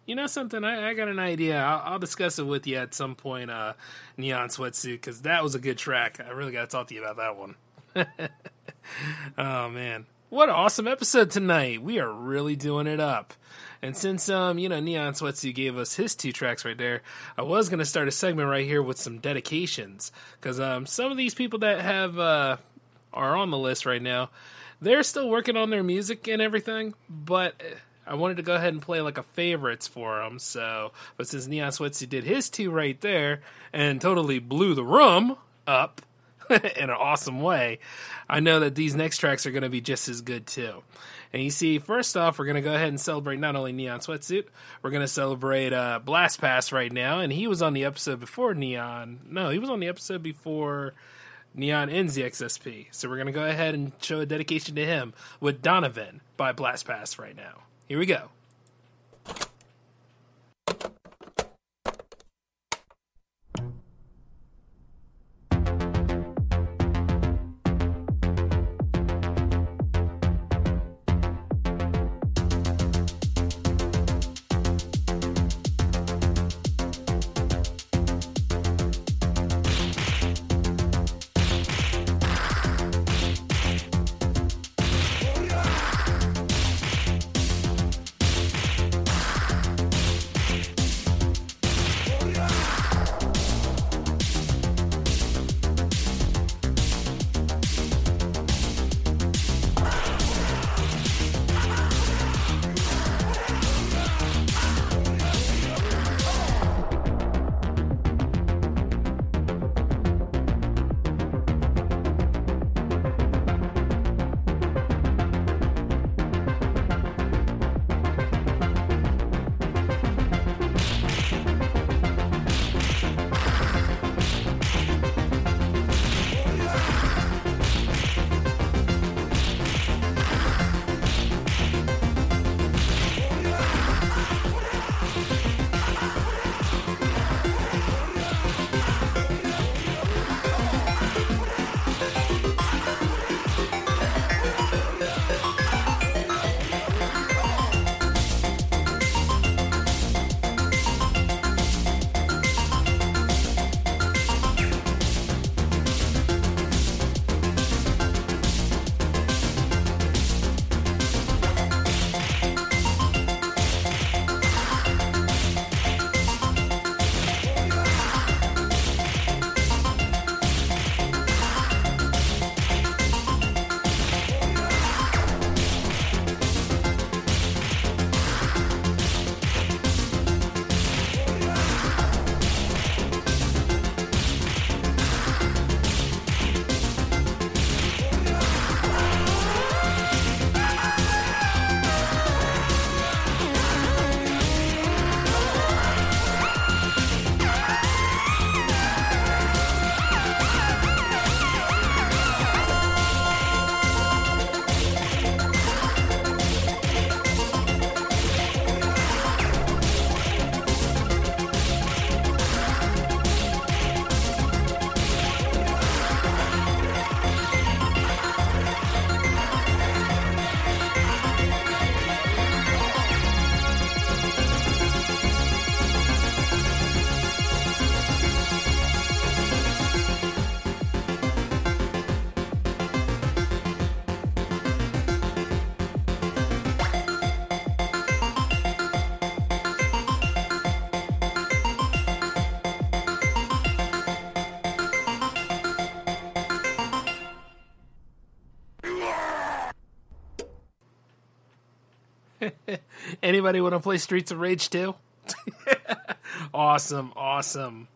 You know something? I, I got an idea. I'll, I'll discuss it with you at some point. Uh, Neon sweatsuit, because that was a good track. I really got to talk to you about that one. oh man, what an awesome episode tonight! We are really doing it up. And since um, you know, Neon Sweatsuit gave us his two tracks right there, I was gonna start a segment right here with some dedications because um, some of these people that have uh, are on the list right now, they're still working on their music and everything, but. I wanted to go ahead and play like a favorites for them. So, but since Neon Sweatsuit did his two right there and totally blew the room up, in an awesome way, I know that these next tracks are going to be just as good too. And you see, first off, we're going to go ahead and celebrate not only Neon Sweatsuit, we're going to celebrate uh, Blastpast right now. And he was on the episode before Neon. No, he was on the episode before Neon ends the XSP. So we're going to go ahead and show a dedication to him with Donovan by Blastpast right now. Here we go. Anybody want to play Streets of Rage 2? awesome, awesome.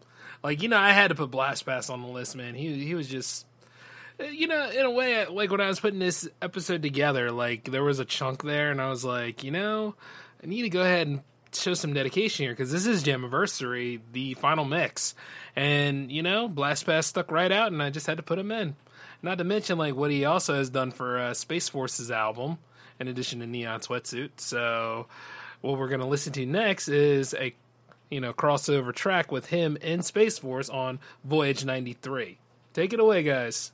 Like you know, I had to put Blastpast on the list, man. He he was just, you know, in a way, like when I was putting this episode together, like there was a chunk there, and I was like, you know, I need to go ahead and show some dedication here because this is Jammaversary, the final mix, and you know, Blastpast stuck right out, and I just had to put him in. Not to mention like what he also has done for uh, Space Force's album, in addition to Neon Sweatsuit. So, what we're gonna listen to next is a you know crossover track with him in Space Force on Voyage '93. Take it away, guys.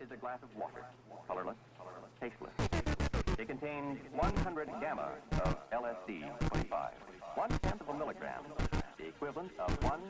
is a glass of water, colorless, tasteless. It contains 100 gamma of LSD-25, one tenth of a milligram, the equivalent of one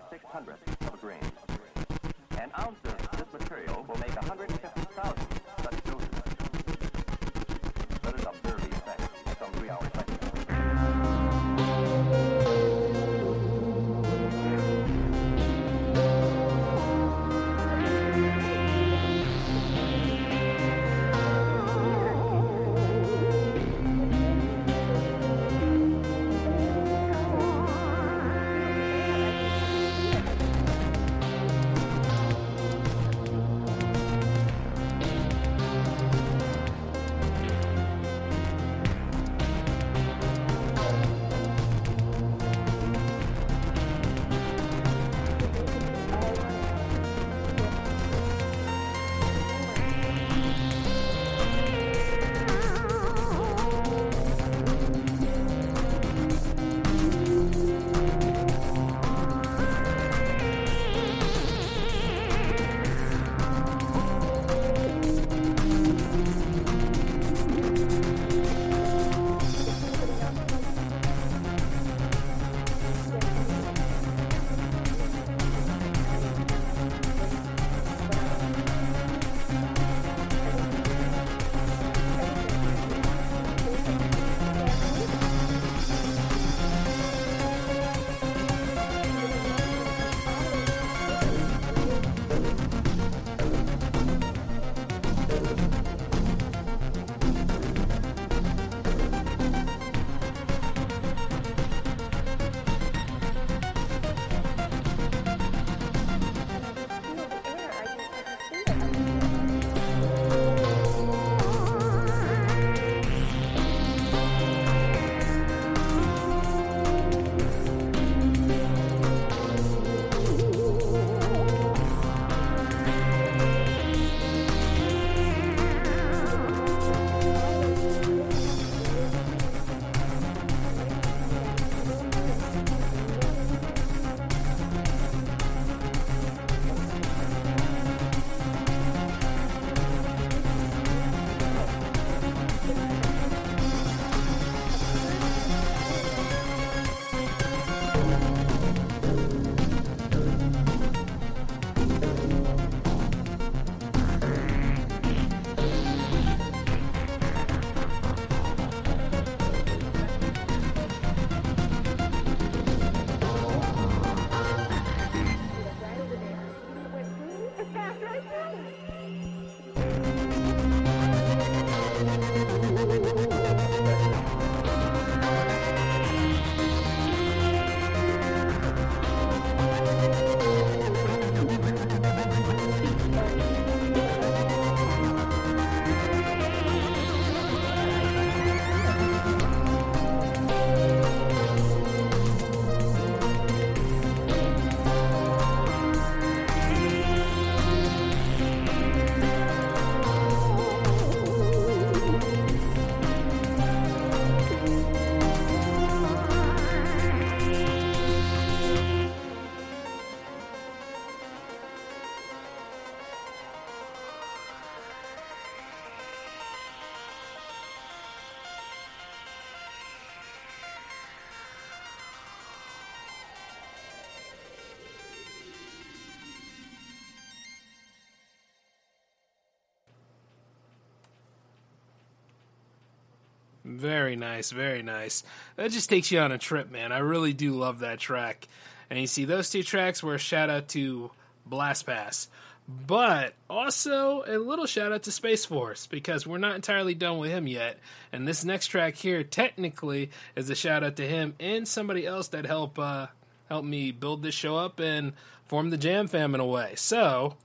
Very nice, very nice. That just takes you on a trip, man. I really do love that track. And you see, those two tracks were a shout out to Blastpast, but also a little shout out to Space Force because we're not entirely done with him yet. And this next track here, technically, is a shout out to him and somebody else that helped uh, help me build this show up and form the Jam Fam in a way. So.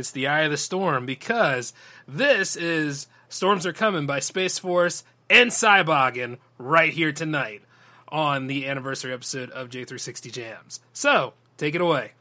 It's the Eye of the Storm because this is Storms Are Coming by Space Force and Cybogn right here tonight on the anniversary episode of J360 Jams. So, take it away.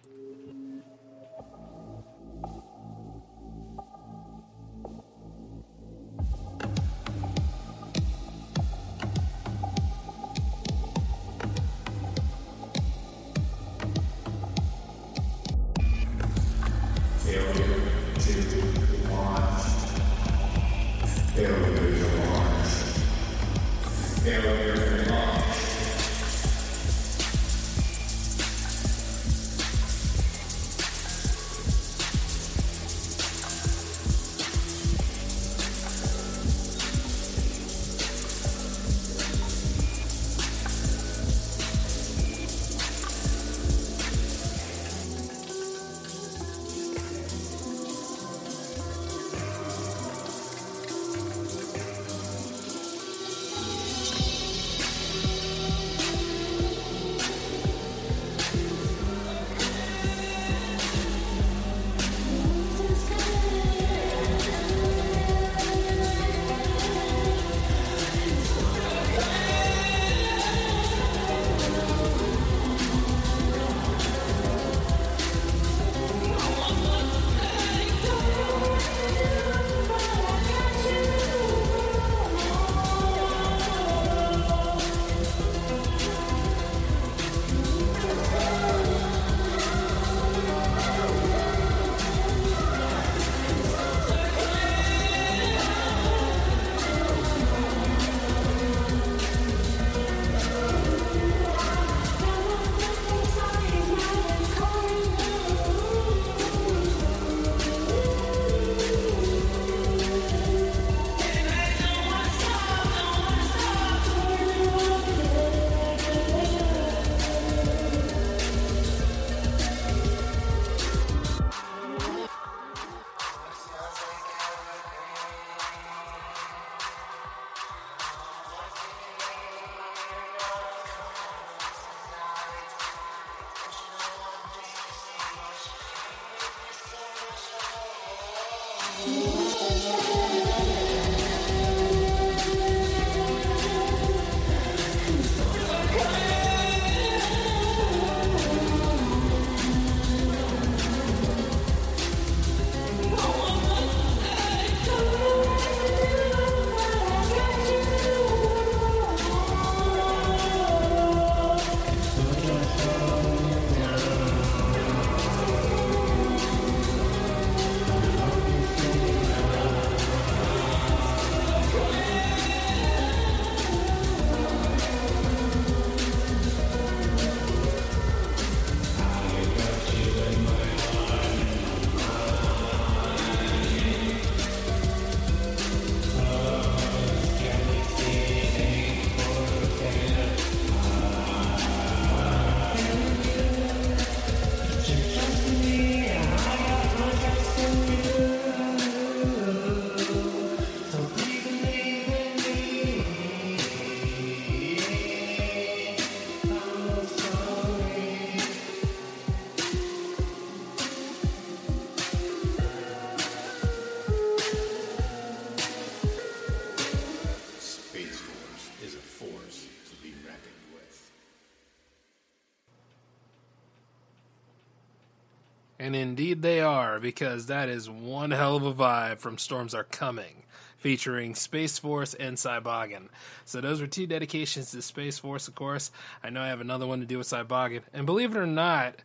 Indeed they are, because that is one hell of a vibe from Storms Are Coming, featuring Space Force and Cybogn. So those were two dedications to Space Force, of course. I know I have another one to do with Cybogn. And believe it or not,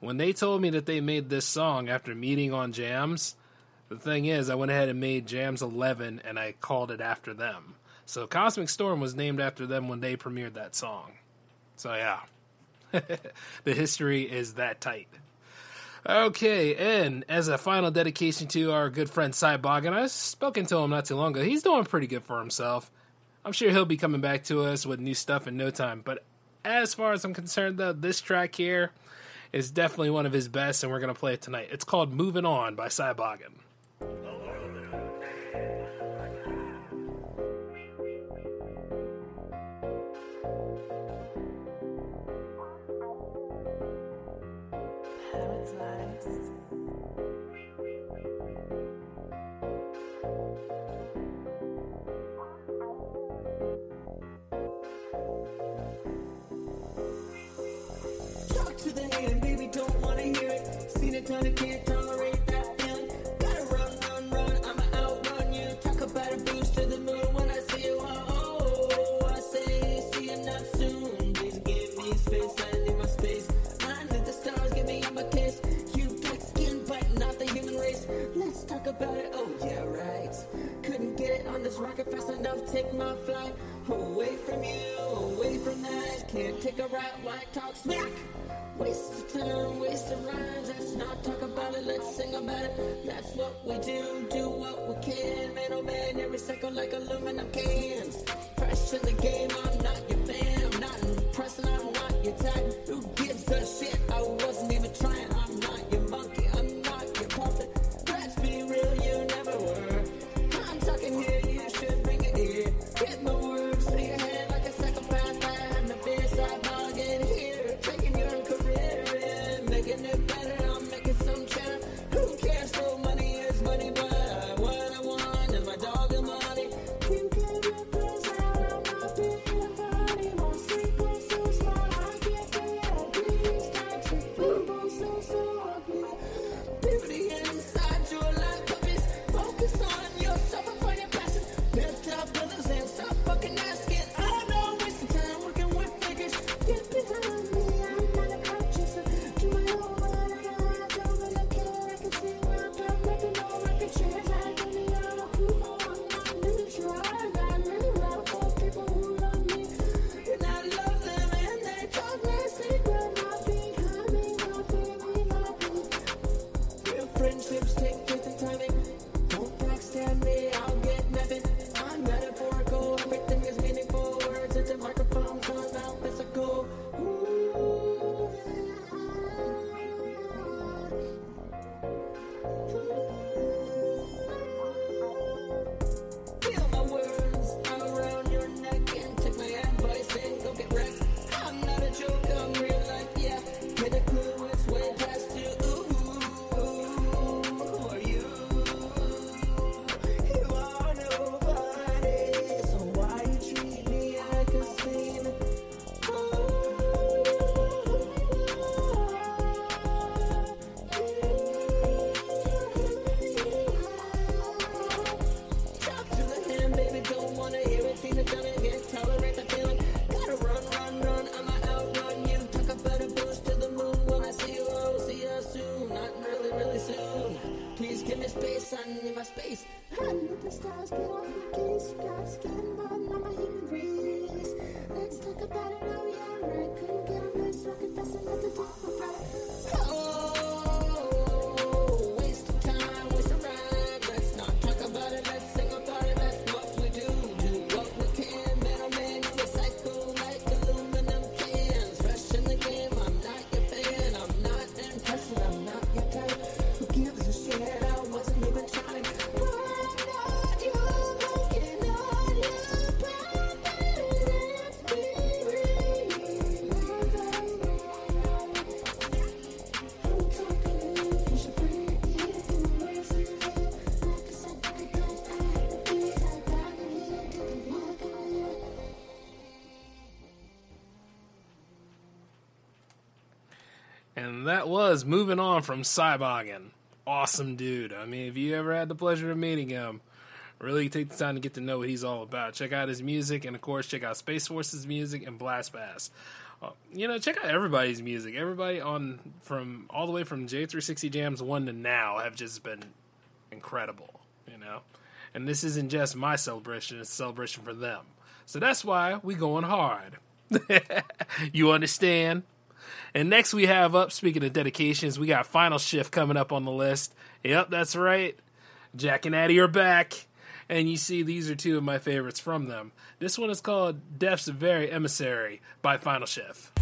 when they told me that they made this song after meeting on Jams, the thing is, I went ahead and made Jams 11 and I called it after them. So Cosmic Storm was named after them when they premiered that song. So yeah, the history is that tight. Okay, and as a final dedication to our good friend Cybogn, I spoken to him not too long ago. He's doing pretty good for himself. I'm sure he'll be coming back to us with new stuff in no time. But as far as I'm concerned, though, this track here is definitely one of his best, and we're going to play it tonight. It's called Moving On by Cy Talk to the hand, baby, don't wanna hear it. Seen it done, I can't tolerate talk about it, oh yeah, right. Couldn't get it on this rocket fast enough, take my flight. Away from you, away from that. Can't take a ride, why talk smack? Waste of time, waste of rhymes. Let's not talk about it, let's sing about it. That's what we do, do what we can. Man, oh man, every second like aluminum cans. Fresh in the game, I'm not your fan. I'm not impressed, I'm not want your type. Who gives a shit? That was moving on from Cybogn. Awesome dude. I mean, if you ever had the pleasure of meeting him, really take the time to get to know what he's all about. Check out his music, and of course, check out Space Force's music and Blastpast. Uh, you know, check out everybody's music. Everybody on from all the way from J360 Jams one to now have just been incredible. You know, and this isn't just my celebration; it's a celebration for them. So that's why we going hard. you understand? And next we have up, speaking of dedications, we got Final Shift coming up on the list. Yep, that's right. Jack and Addie are back. And you see, these are two of my favorites from them. This one is called Death's Very Emissary by Final Shift.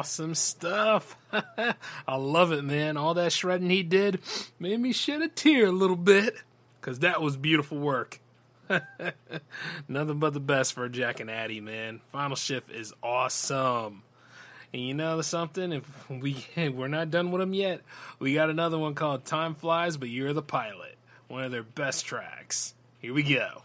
Awesome stuff. I love it, man. All that shredding he did made me shed a tear a little bit because that was beautiful work. Nothing but the best for Jack and Addie, man. Final Shift is awesome. And you know something? If we we're not done with them yet, we got another one called "Time Flies, but You're the Pilot." One of their best tracks. Here we go.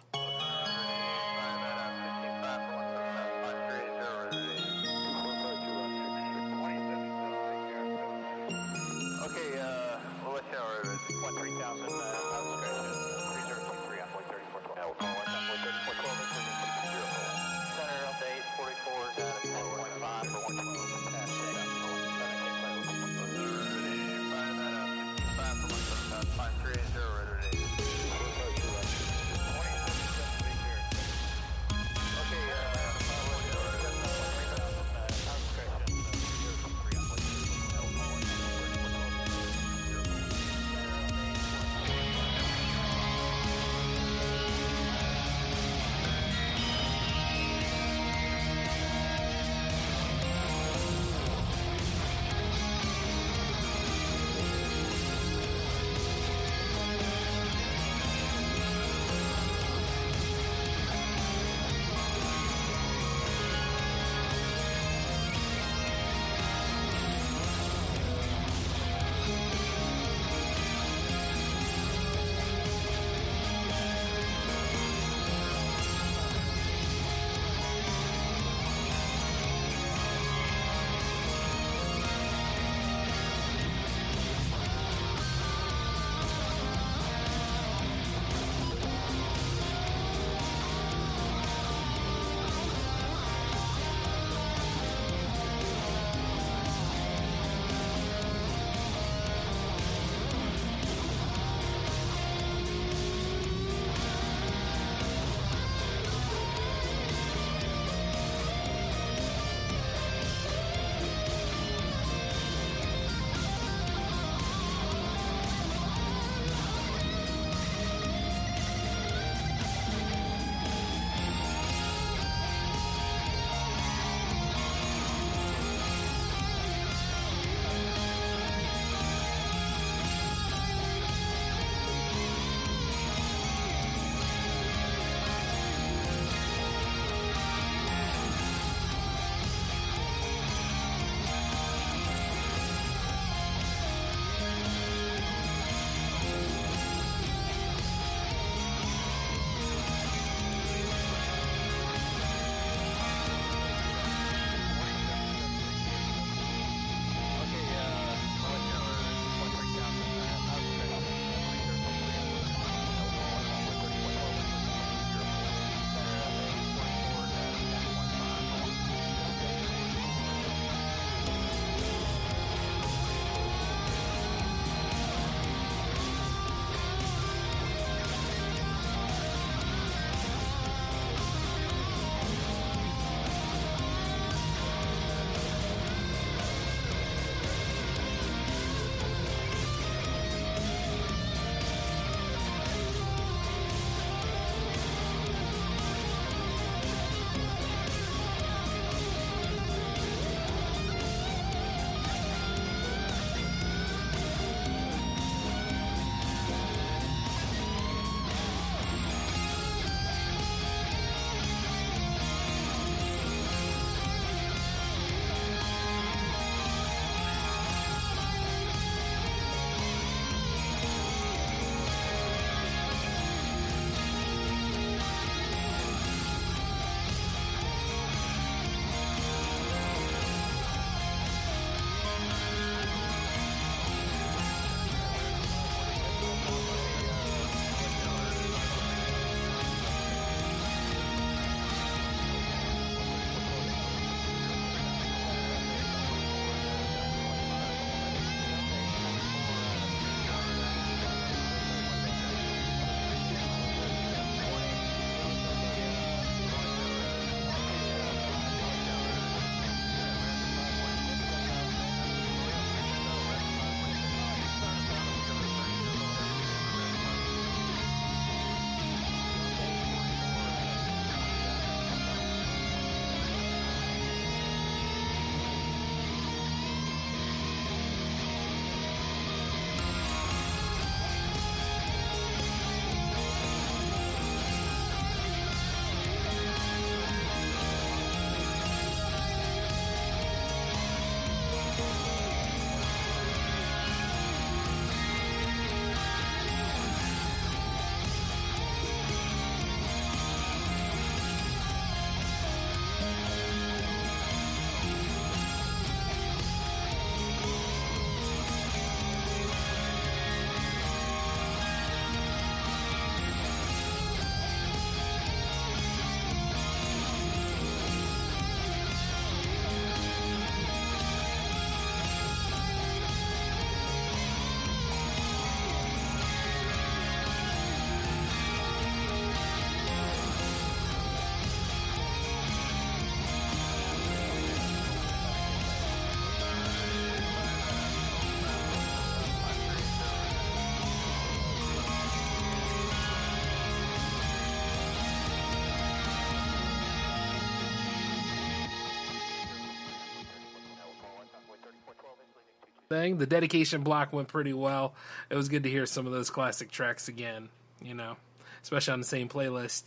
Thing. The dedication block went pretty well. It was good to hear some of those classic tracks again, you know, especially on the same playlist.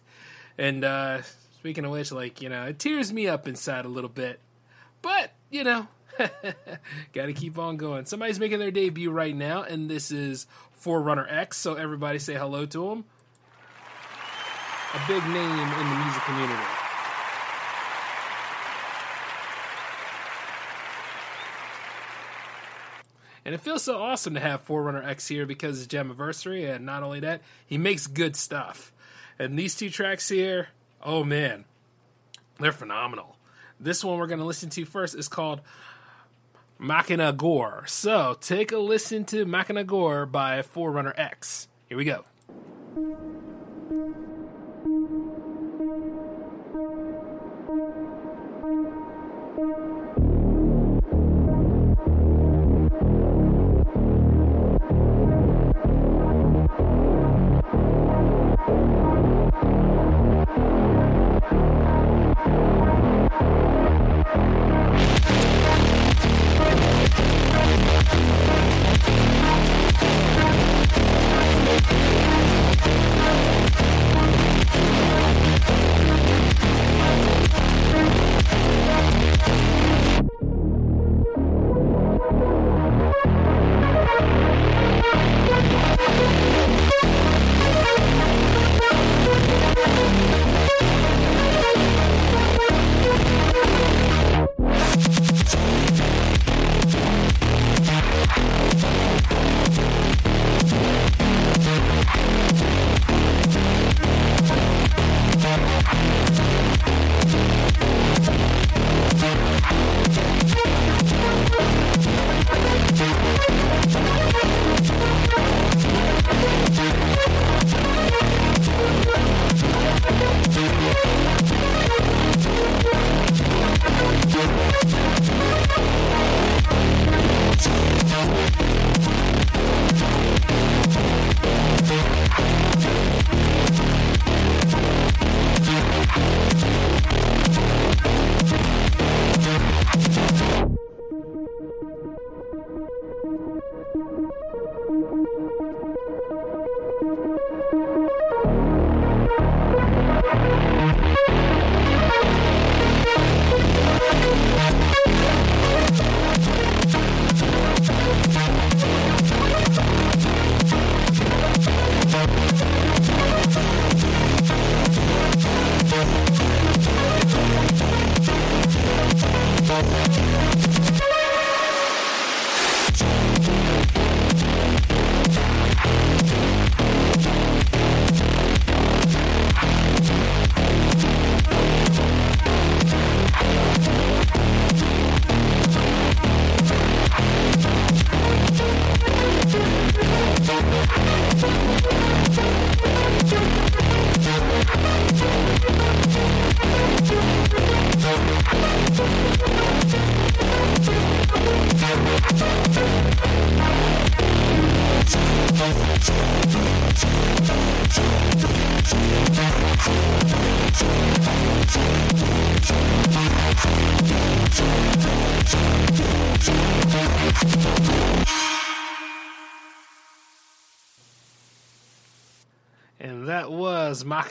And uh, speaking of which, like, you know, it tears me up inside a little bit. But, you know, got to keep on going. Somebody's making their debut right now, and this is ForerunnerX, so everybody say hello to him. A big name in the music community. And it feels so awesome to have ForerunnerX here because it's Jammaversary, and not only that, he makes good stuff. And these two tracks here, oh man, they're phenomenal. This one we're going to listen to first is called Machina Gore. So take a listen to Machina Gore by ForerunnerX. Here we go.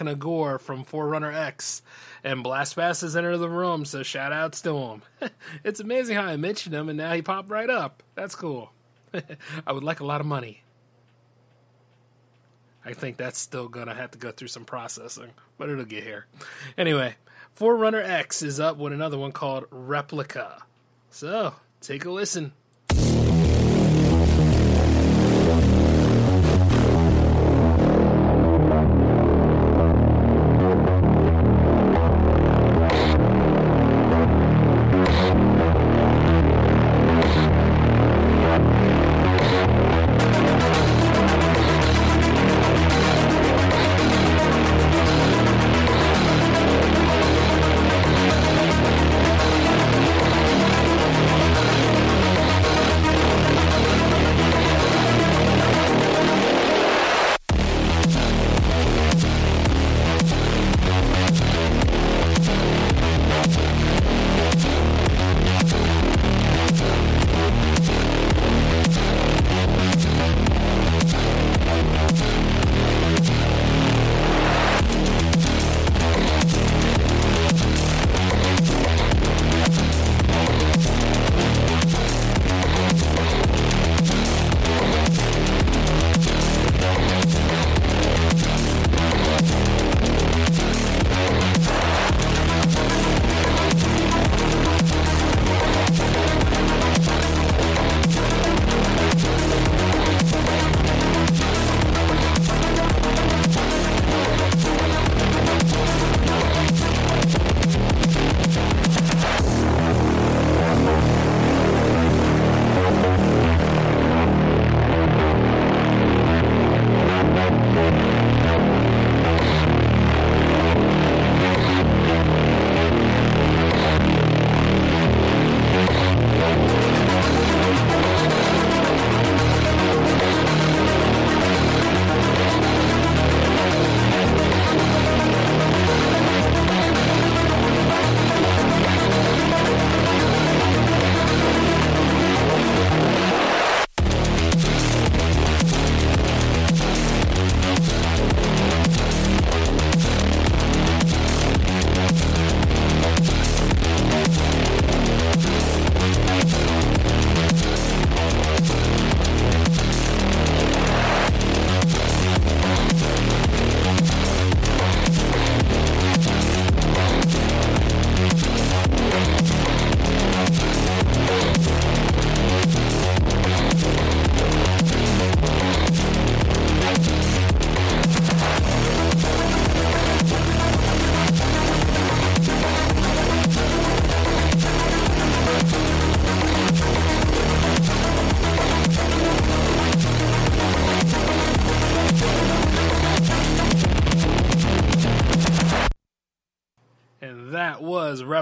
Machina Gore from ForerunnerX. And Blast has entered the room, so shout outs to him. it's amazing how I mentioned him and now he popped right up. That's cool. I would like a lot of money. I think that's still gonna have to go through some processing, but it'll get here. Anyway, ForerunnerX is up with another one called Replica. So take a listen.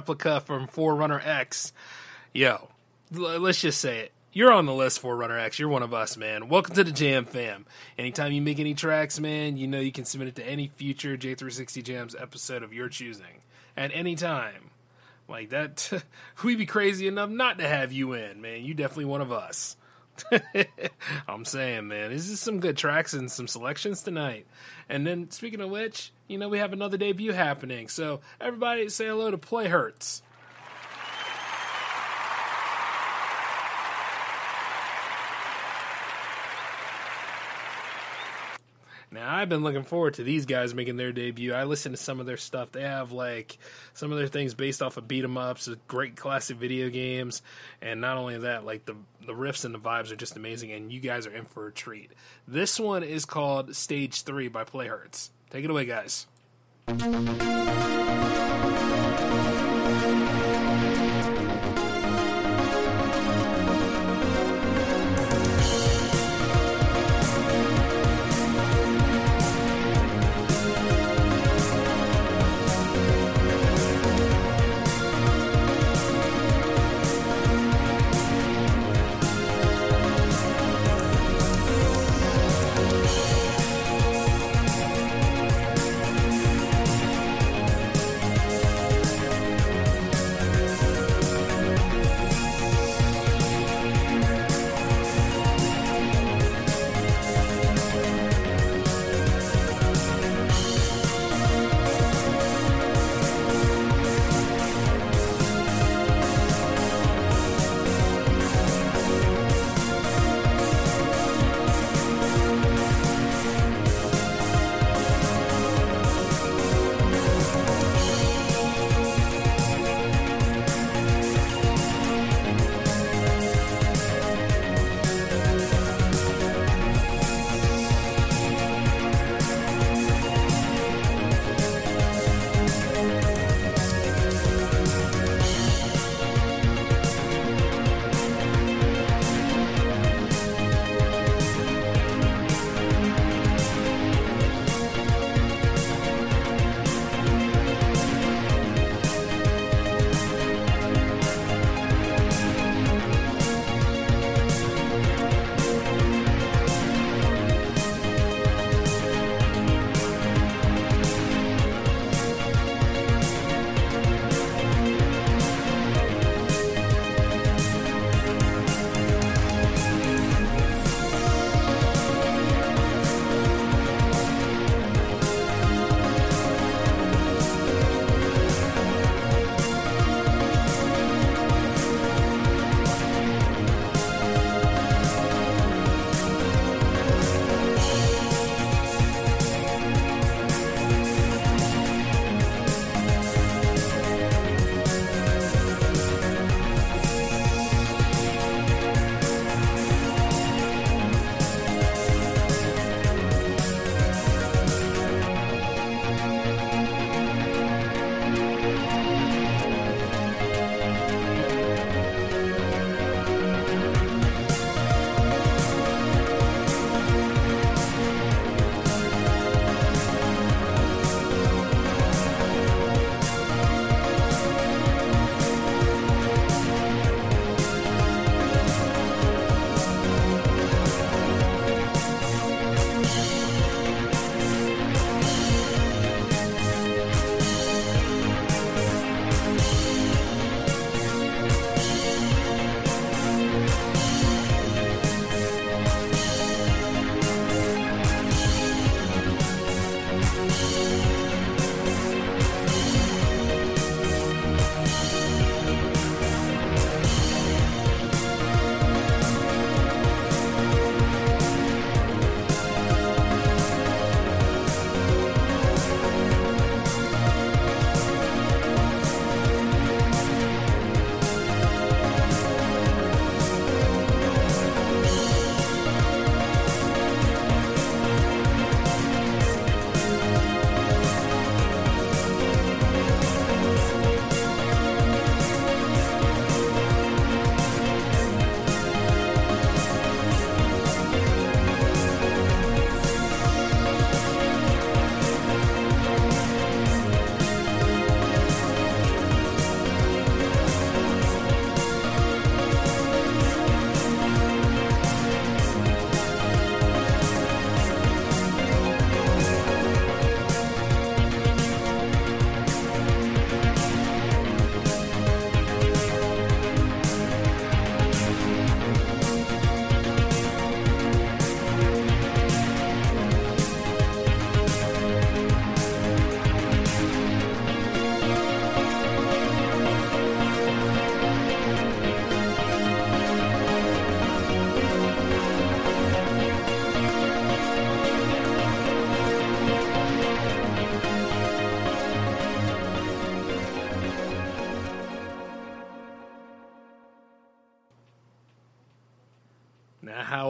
Replica from ForerunnerX. Yo, l- let's just say it. You're on the list, ForerunnerX. You're one of us, man. Welcome to the Jam Fam. Anytime you make any tracks, man, you know you can submit it to any future J360 Jams episode of your choosing at any time. Like that, we'd be crazy enough not to have you in, man. You definitely one of us. I'm saying, man, this is some good tracks and some selections tonight. And then, speaking of which, you know, we have another debut happening. So, everybody say hello to PlayHz. Now I've been looking forward to these guys making their debut. I listened to some of their stuff. They have like some of their things based off of beat 'em ups, great classic video games, and not only that, like the the riffs and the vibes are just amazing. And you guys are in for a treat. This one is called Stage Three by PlayHz. Take it away, guys.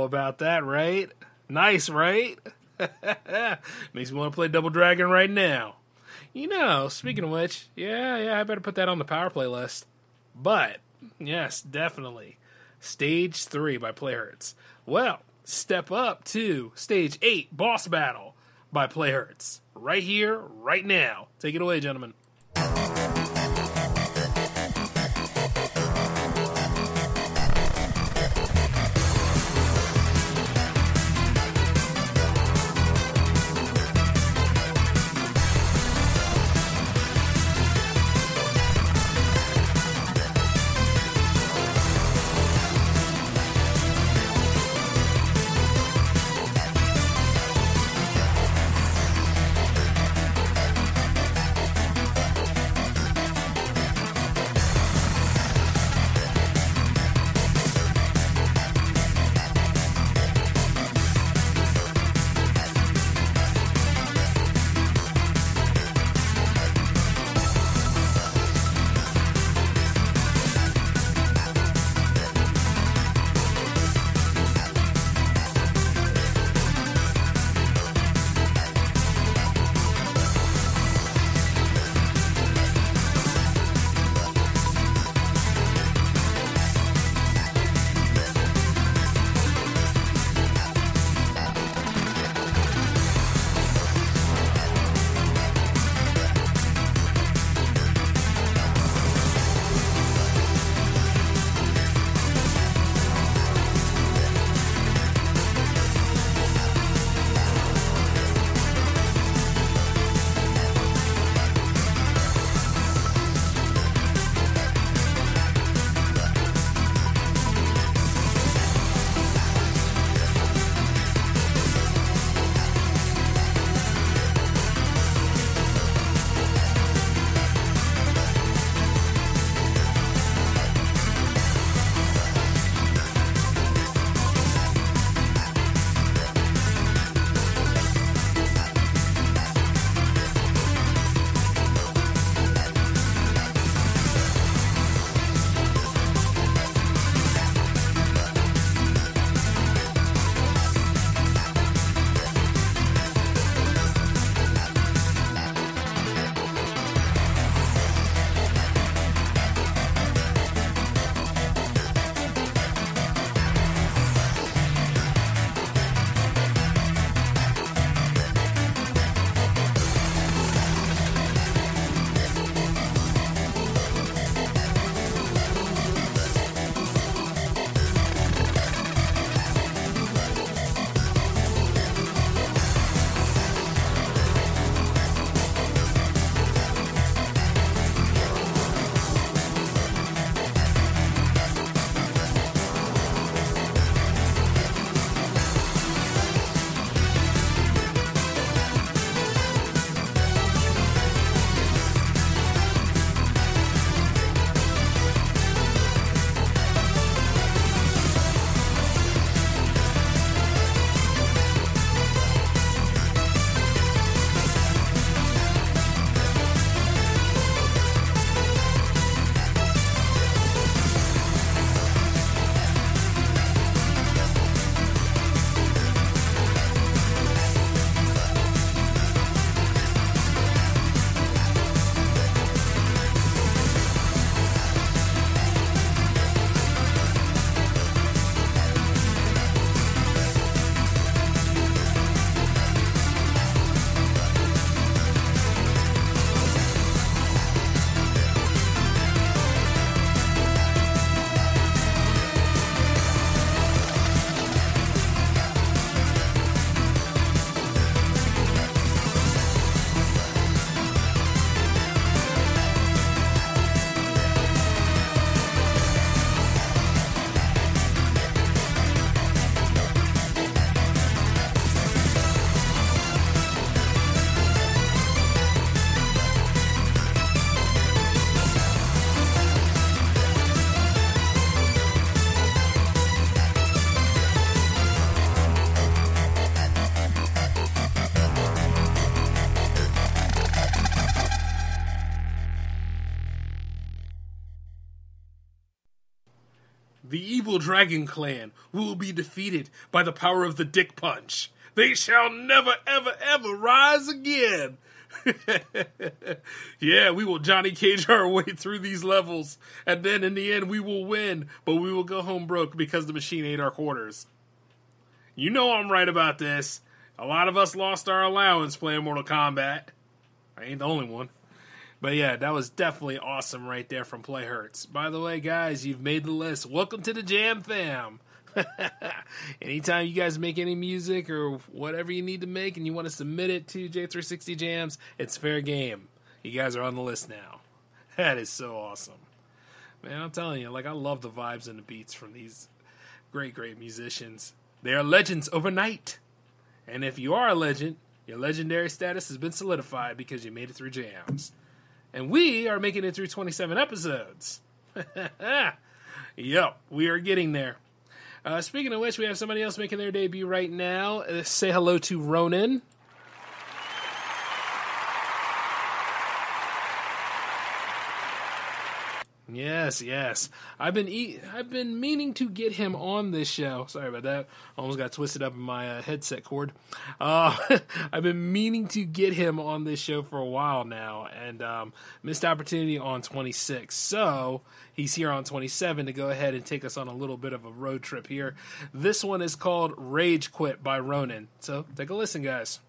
About that, right? Nice, right? Makes me want to play Double Dragon right now. You know, speaking of which, yeah, yeah, I better put that on the power play list. But, yes, definitely. Stage 3 by PlayHz. Well, step up to Stage 8 Boss Battle by PlayHz. Right here, right now. Take it away, gentlemen. Evil Dragon Clan will be defeated by the power of the Dick Punch. They shall never, ever, ever rise again. yeah, we will Johnny Cage our way through these levels, and then in the end we will win, but we will go home broke because the machine ate our quarters. You know I'm right about this. A lot of us lost our allowance playing Mortal Kombat. I ain't the only one. But yeah, that was definitely awesome right there from PlayHz. By the way, guys, you've made the list. Welcome to the Jam Fam. Anytime you guys make any music or whatever you need to make and you want to submit it to J360 Jams, it's fair game. You guys are on the list now. That is so awesome. Man, I'm telling you, like, I love the vibes and the beats from these great, great musicians. They are legends overnight. And if you are a legend, your legendary status has been solidified because you made it through jams. And we are making it through 27 episodes. yep, we are getting there. Uh, speaking of which, we have somebody else making their debut right now. Uh, say hello to Ronin. Yes, yes. I've been e- I've been meaning to get him on this show. Sorry about that. Almost got twisted up in my uh, headset cord. Uh, I've been meaning to get him on this show for a while now, and um, missed opportunity on 26. So he's here on 27 to go ahead and take us on a little bit of a road trip here. This one is called Rage Quit by Ronin. So take a listen, guys.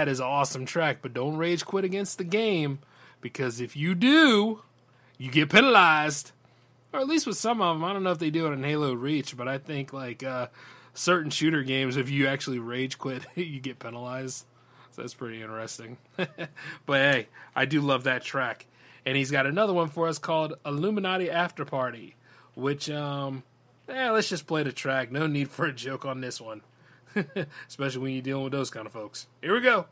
That is an awesome track, but don't rage quit against the game because if you do, you get penalized. Or at least with some of them. I don't know if they do it in Halo Reach, but I think like uh, certain shooter games, if you actually rage quit, you get penalized. So that's pretty interesting. but hey, I do love that track. And he's got another one for us called Illuminati After Party, which um eh, let's just play the track. No need for a joke on this one. Especially when you're dealing with those kind of folks. Here we go.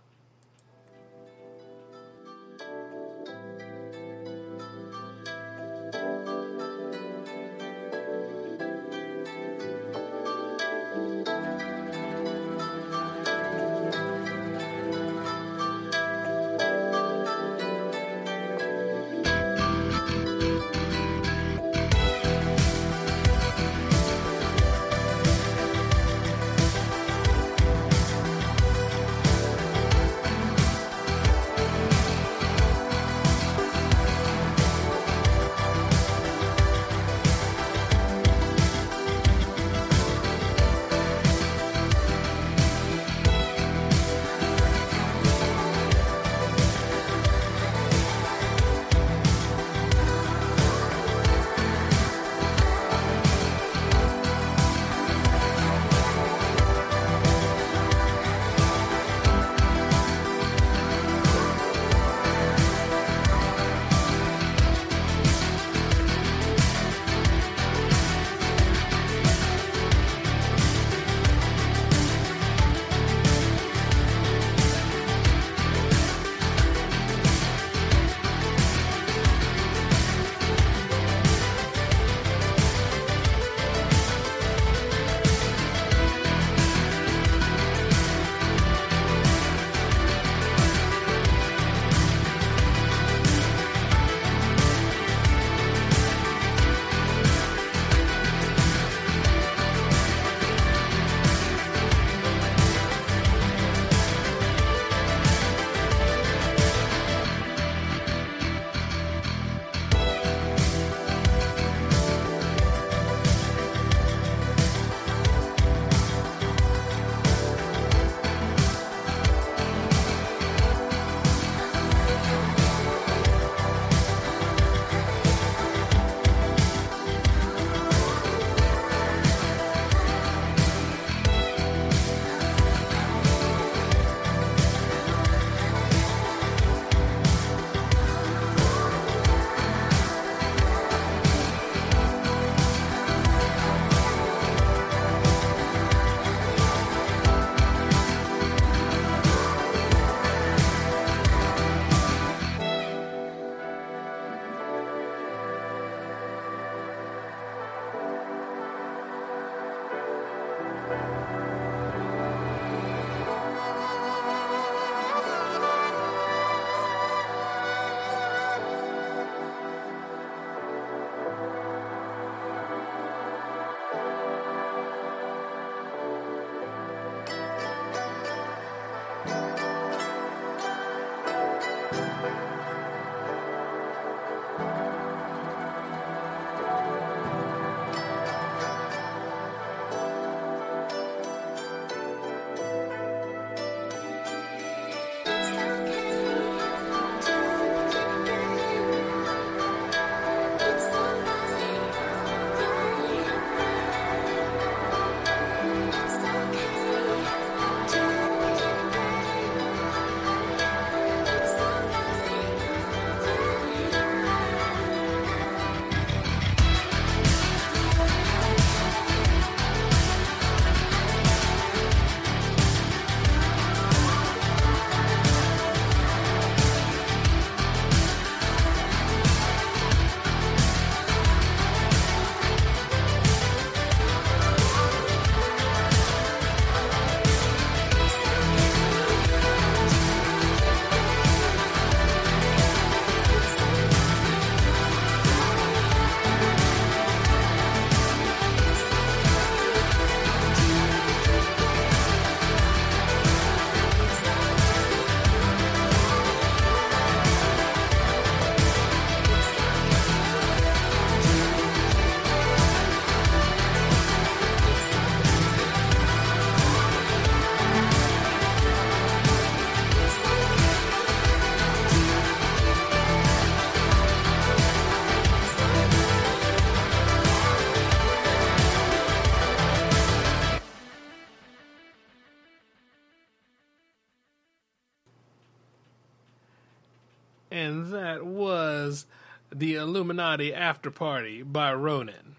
The Illuminati After Party by Ronin.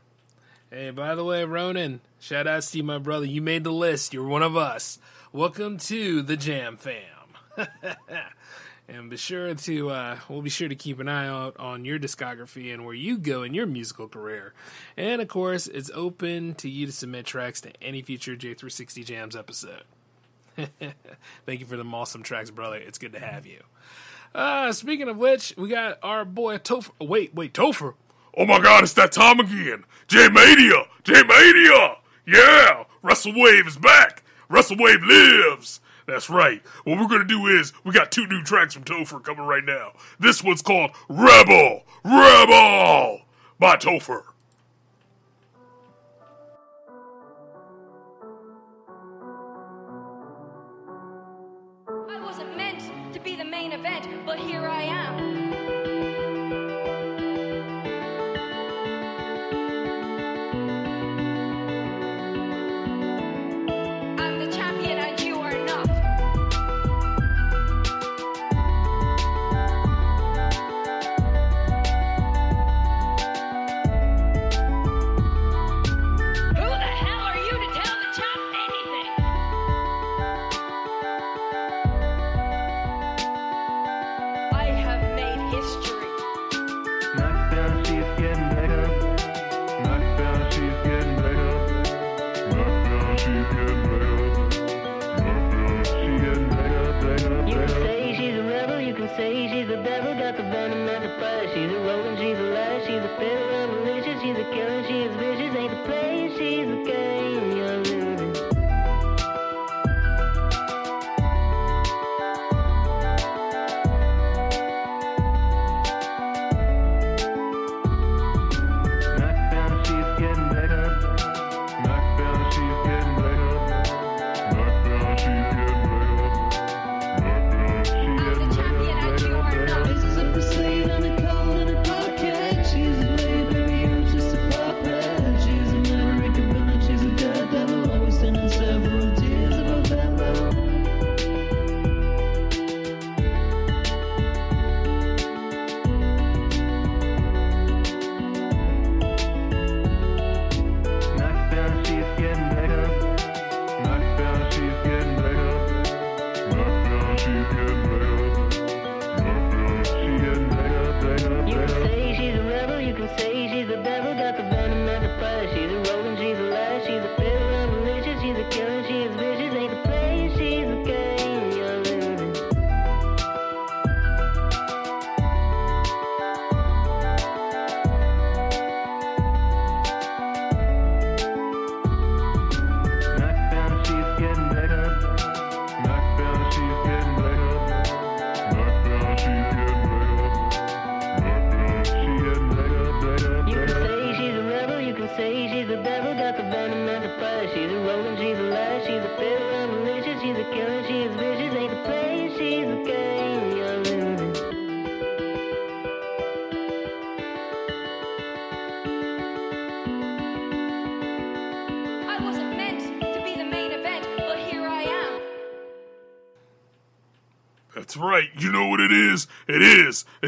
Hey, by the way, Ronin, shout out to you, my brother. You made the list. You're one of us. Welcome to the Jam Fam. and be sure to, uh, we'll be sure to keep an eye out on your discography and where you go in your musical career. And of course, it's open to you to submit tracks to any future J360 Jams episode. Thank you for the awesome tracks, brother. It's good to have you. Uh, speaking of which, we got our boy Topher. Wait, wait, Topher. Oh my god, it's that time again. J Mania! J Mania! Yeah! Russell Wave is back! Russell Wave lives! That's right. What we're gonna do is, we got two new tracks from Topher coming right now. This one's called Rebel! Rebel! By Topher.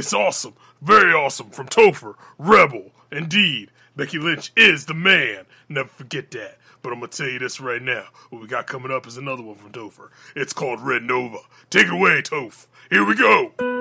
It's awesome. Very awesome. From Topher, Rebel. Indeed. Becky Lynch is the man. Never forget that. But I'm to tell you this right now. What we got coming up is another one from Topher. It's called Red Nova. Take it away, Toph. Here we go.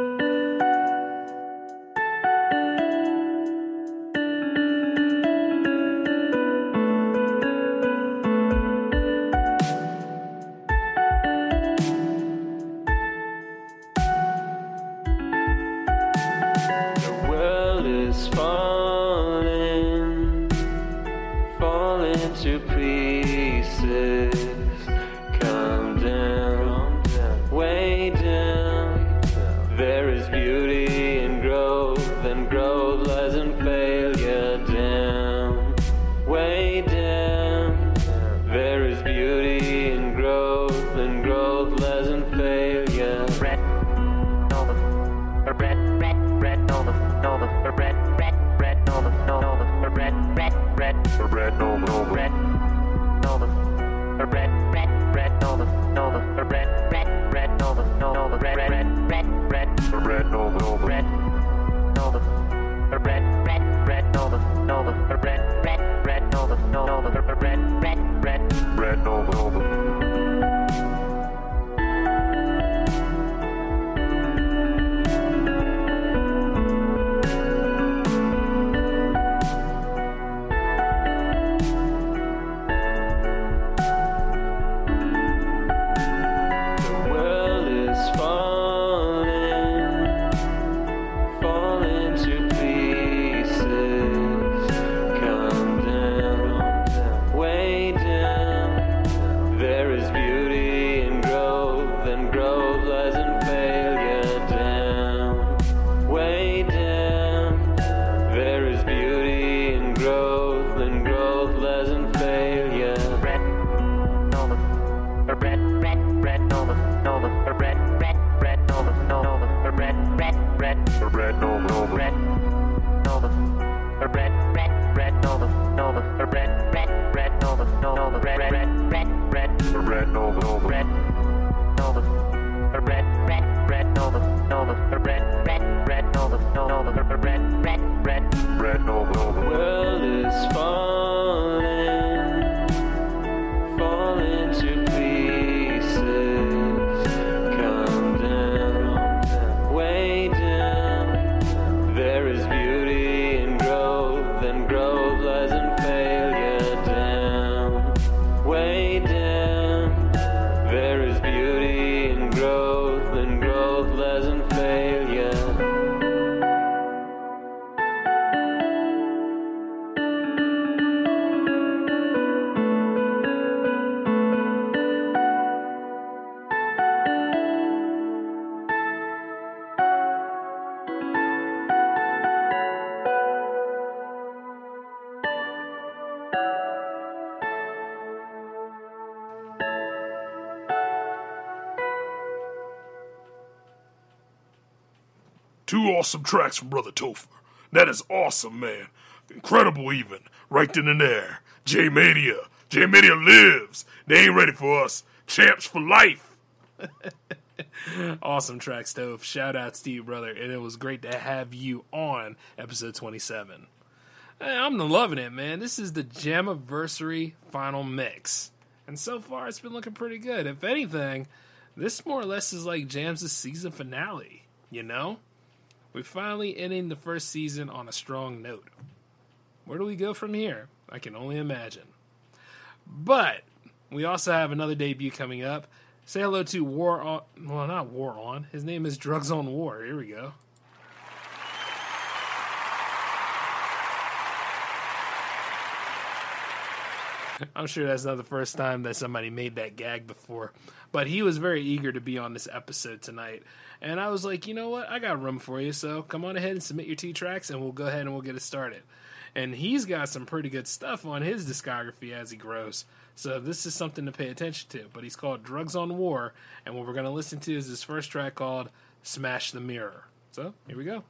Awesome tracks from Brother Topher. That is awesome, man. Incredible, even. Right then and there. J Mania. J Mania lives. They ain't ready for us. Champs for life. awesome track, Stove. Shout out to you, brother. And it was great to have you on episode 27. Hey, I'm loving it, man. This is the Jammaversary final mix. And so far, it's been looking pretty good. If anything, this more or less is like Jams' season finale, you know? We're finally ending the first season on a strong note. Where do we go from here? I can only imagine. But we also have another debut coming up. Say hello to War on. Well, not War on. His name is Drugs on War. Here we go. I'm sure that's not the first time that somebody made that gag before. But he was very eager to be on this episode tonight. And I was like, you know what? I got room for you. So come on ahead and submit your T tracks and we'll go ahead and we'll get it started. And he's got some pretty good stuff on his discography as he grows. So this is something to pay attention to. But he's called Drugs on War. And what we're going to listen to is his first track called Smash the Mirror. So here we go.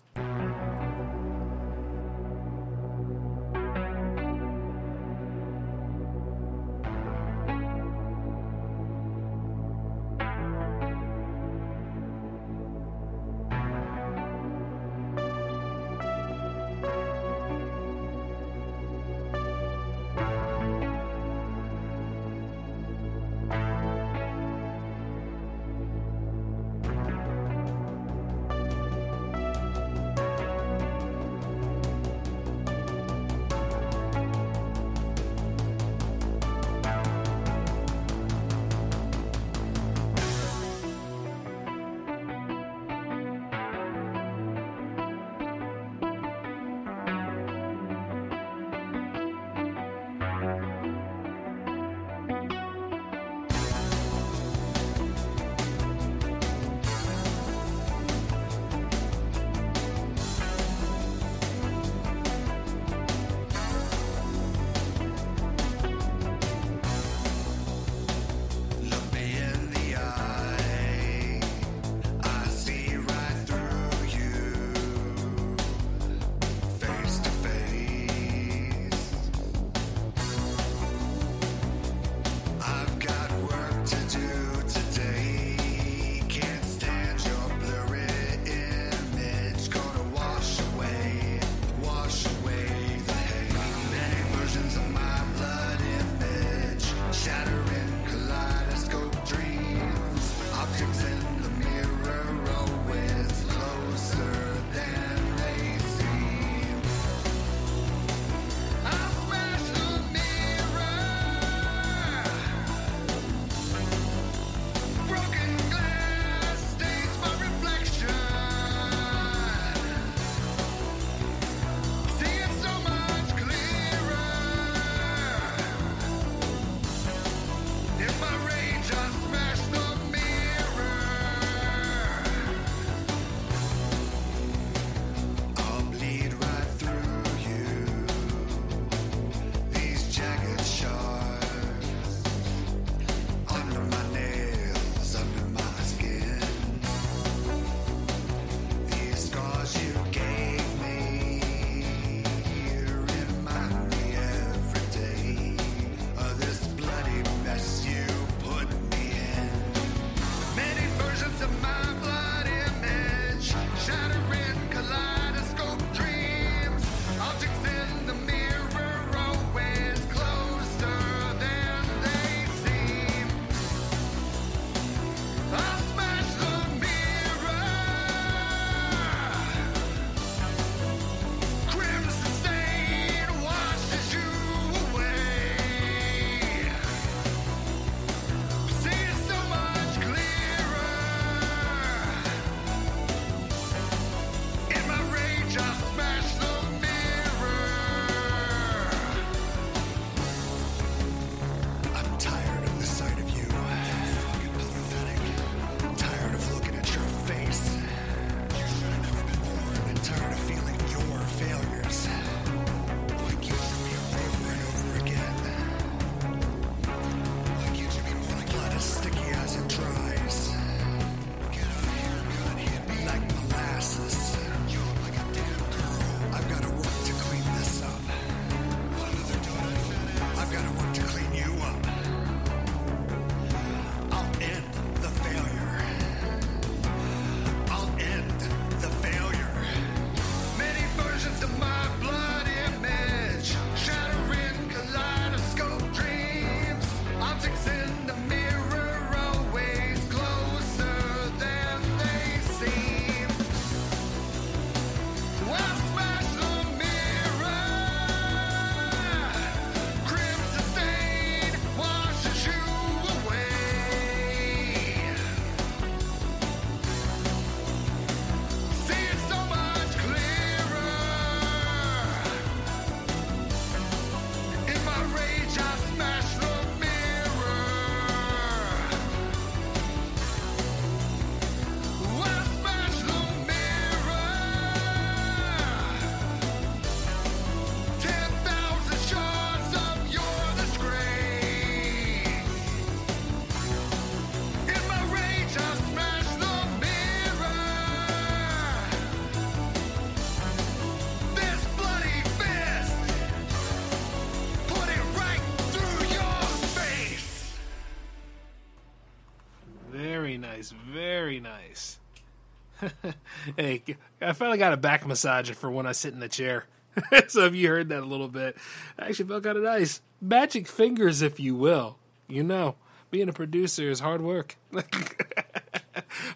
hey, I finally got a back massager for when I sit in the chair. so if you heard that a little bit, I actually felt kind of nice. Magic fingers, if you will. You know, being a producer is hard work.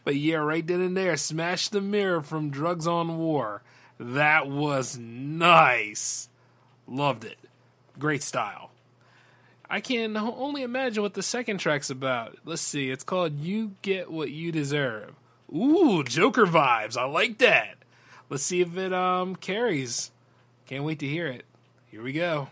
but yeah, right then and there, smash the mirror from Drugs on War. That was nice. Loved it. Great style. I can only imagine what the second track's about. Let's see. It's called You Get What You Deserve. Ooh, Joker vibes. I like that. Let's see if it um carries. Can't wait to hear it. Here we go.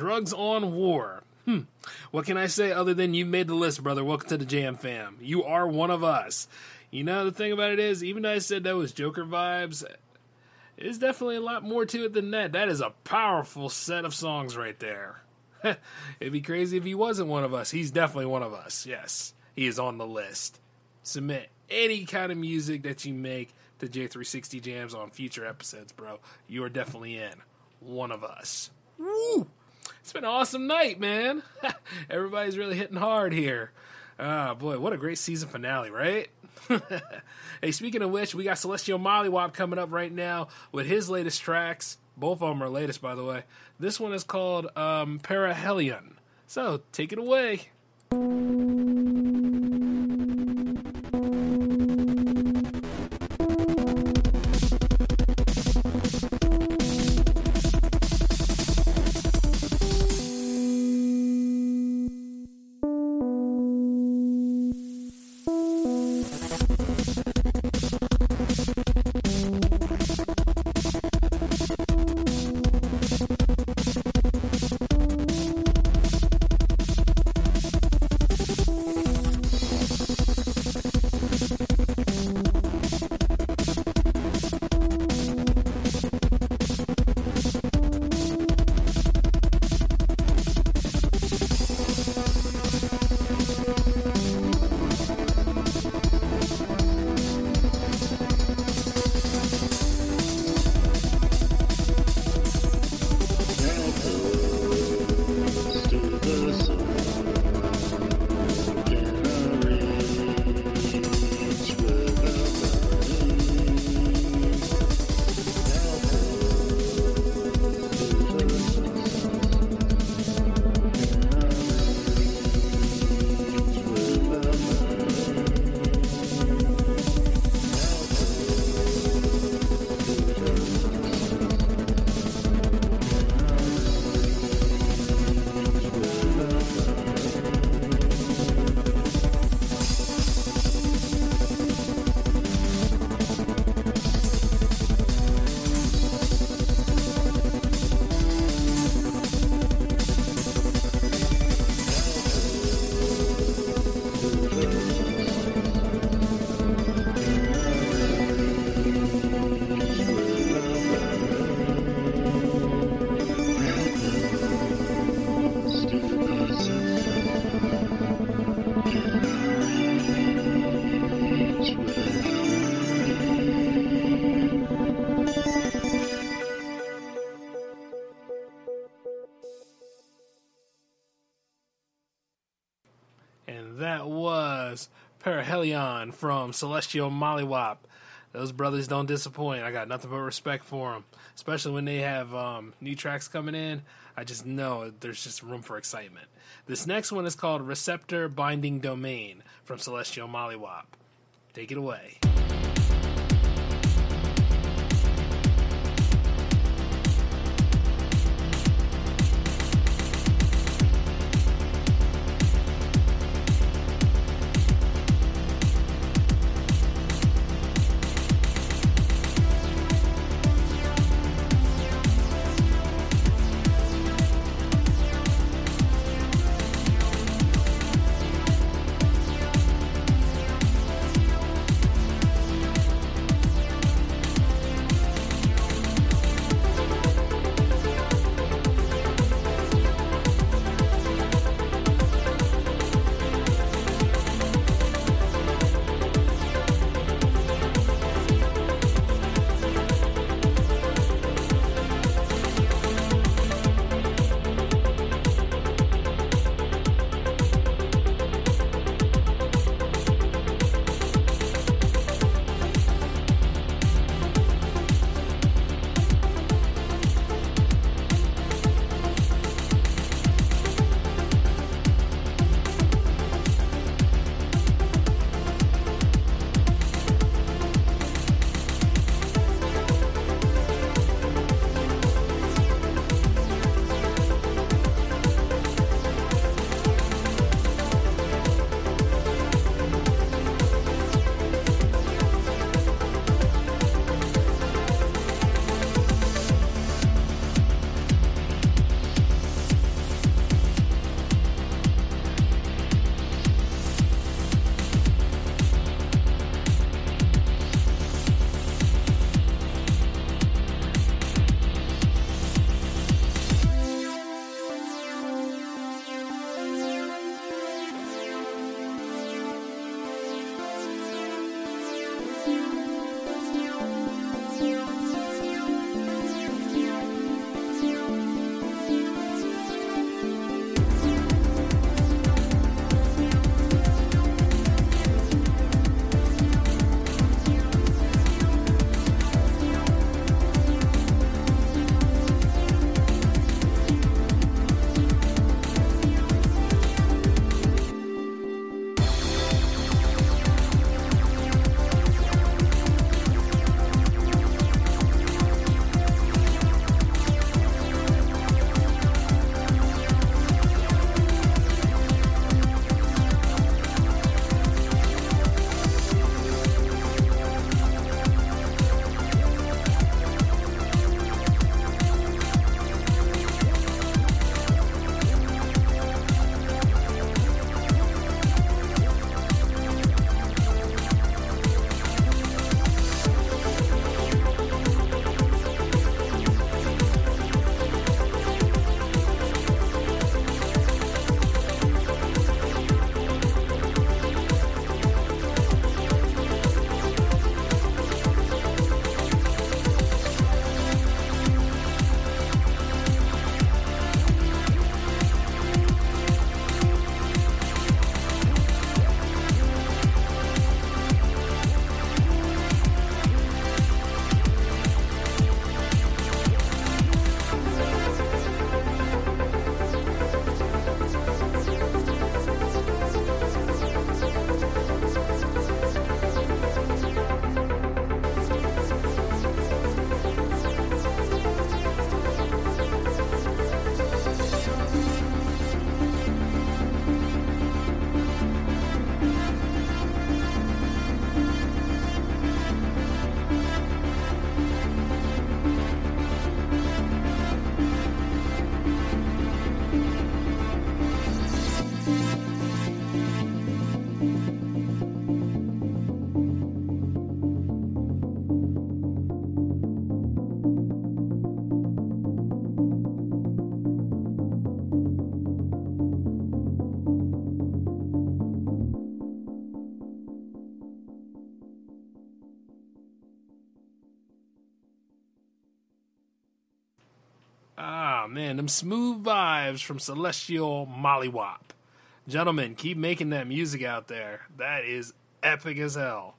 Drugs on war. Hmm. What can I say other than you made the list, brother? Welcome to the Jam Fam. You are one of us. You know, the thing about it is, even though I said that was Joker vibes, there's definitely a lot more to it than that. That is a powerful set of songs right there. It'd be crazy if he wasn't one of us. He's definitely one of us. Yes, he is on the list. Submit any kind of music that you make to J360 Jams on future episodes, bro. You are definitely in. One of us. Woo! It's been an awesome night, man. Everybody's really hitting hard here. Ah, boy, what a great season finale, right? hey, speaking of which, we got Celestial Molliwop coming up right now with his latest tracks. Both of them are latest, by the way. This one is called um, Parahelion. So, take it away. From Celestial Molliwop. Those brothers don't disappoint. I got nothing but respect for them, especially when they have um, new tracks coming in. I just know there's just room for excitement. This next one is called Receptor Binding Domain from Celestial Molliwop. Take it away. Smooth vibes from Celestial Molliwop. Gentlemen, keep making that music out there. That is epic as hell.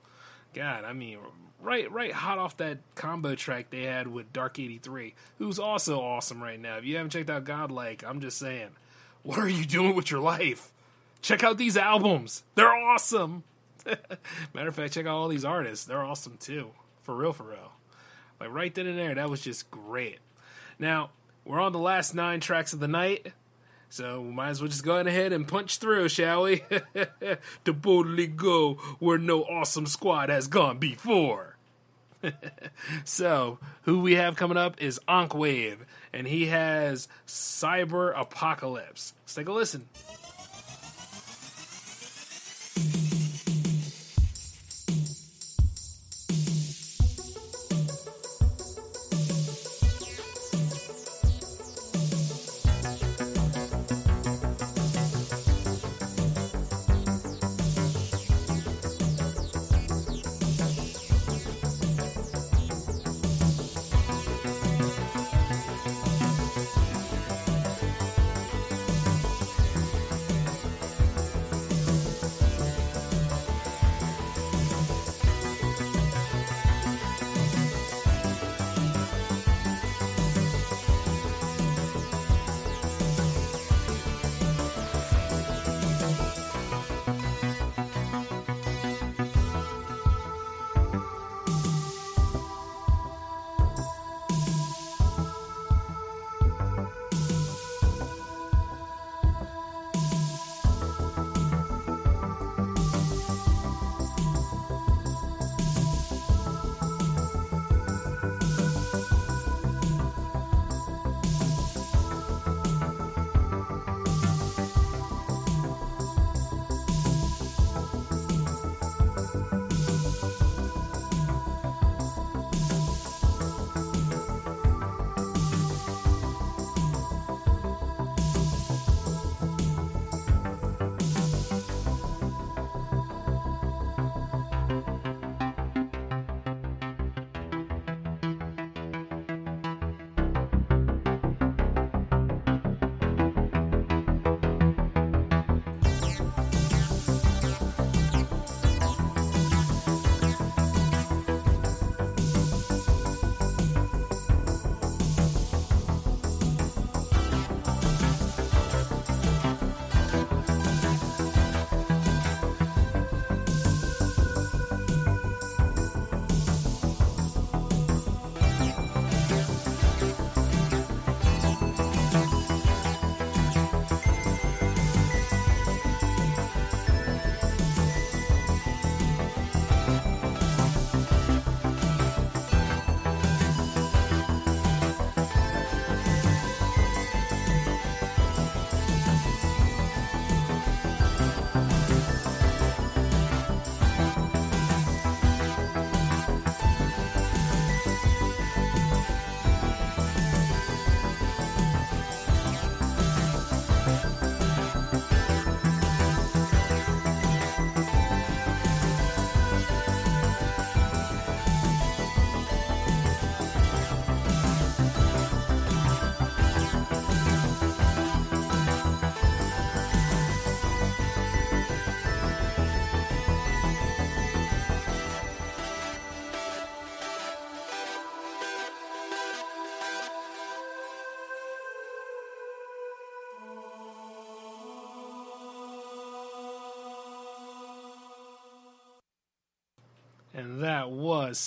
God, I mean, right, right, hot off that combo track they had with Dark eighty three, who's also awesome right now. If you haven't checked out Godlike, I'm just saying, what are you doing with your life? Check out these albums; they're awesome. Matter of fact, check out all these artists; they're awesome too, for real, for real. Like right then and there, that was just great. Now we're on the last nine tracks of the night. So we might as well just go ahead and punch through, shall we? to boldly go where no awesome squad has gone before. so, who we have coming up is Ankh Wave, and he has Cyber Apocalypse. Let's take a listen.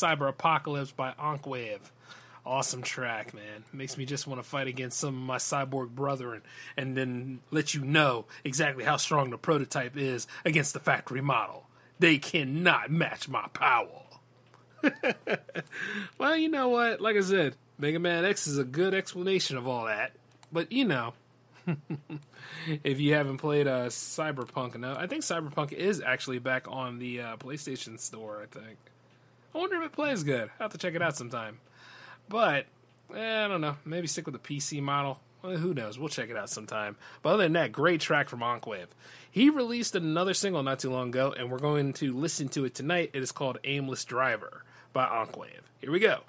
Cyber Apocalypse by Ankh Wave. Awesome track, man. Makes me just want to fight against some of my cyborg brethren and then let you know exactly how strong the prototype is against the factory model. They cannot match my power. well, you know what? Like I said, Mega Man X is a good explanation of all that. But, you know, if you haven't played uh, Cyberpunk enough, I think Cyberpunk is actually back on the uh, PlayStation Store. I think. I wonder if it plays good. I will have to check it out sometime. But eh, I don't know. Maybe stick with the PC model. Well, who knows? We'll check it out sometime. But other than that, great track from Ankh Wave. He released another single not too long ago, and we're going to listen to it tonight. It is called "Aimless Driver" by Ankh Wave. Here we go.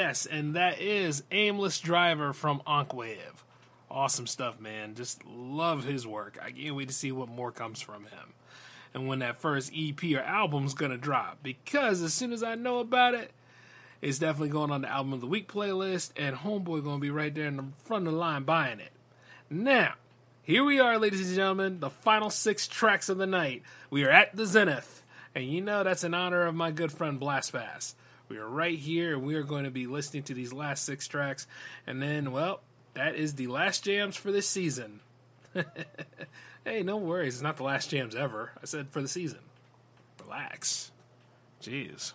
Yes, and that is Aimless Driver from Ankh Wave. Awesome stuff, man. Just love his work. I can't wait to see what more comes from him. And when that first EP or album's gonna drop. Because as soon as I know about it, it's definitely going on the album of the week playlist, and Homeboy gonna be right there in the front of the line buying it. Now, here we are, ladies and gentlemen, the final six tracks of the night. We are at the Zenith, and you know that's in honor of my good friend Blastpast. We are right here, and we are going to be listening to these last six tracks, and then, well, that is the last jams for this season. hey, no worries, it's not the last jams ever. I said for the season. Relax. Jeez.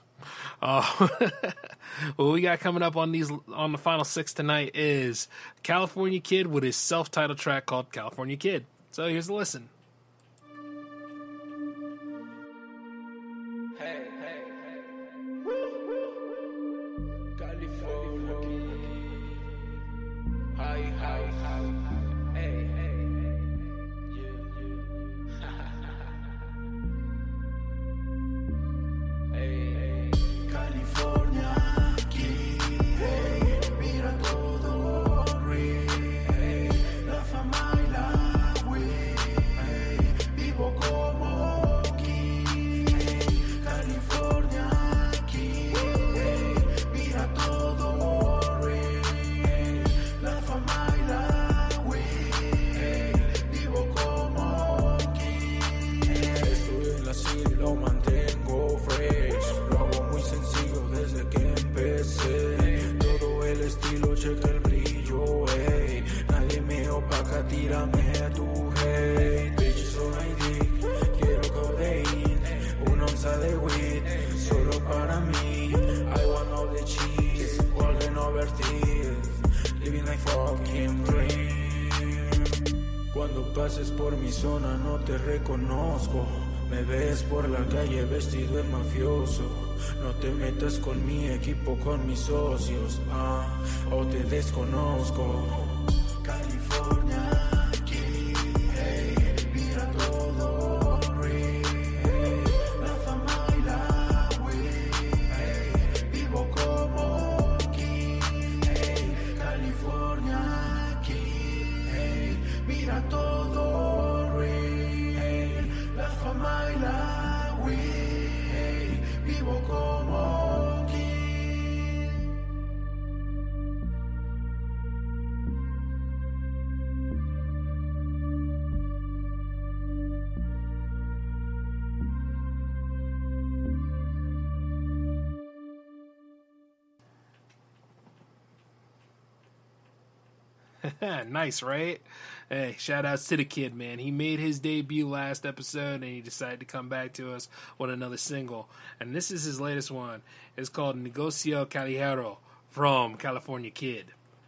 Uh, what we got coming up on these on the final six tonight is California Kidd with his self-titled track called California Kidd. So here's a listen. Fucking dream. Cuando pases por mi zona no te reconozco. Me ves por la calle vestido de mafioso. No te metas con mi equipo, con mis socios. Ah, o te desconozco. nice, right? Hey, shout outs to the kid, man. He made his debut last episode and he decided to come back to us with another single. And this is his latest one. It's called Negocio Callejero from California Kidd.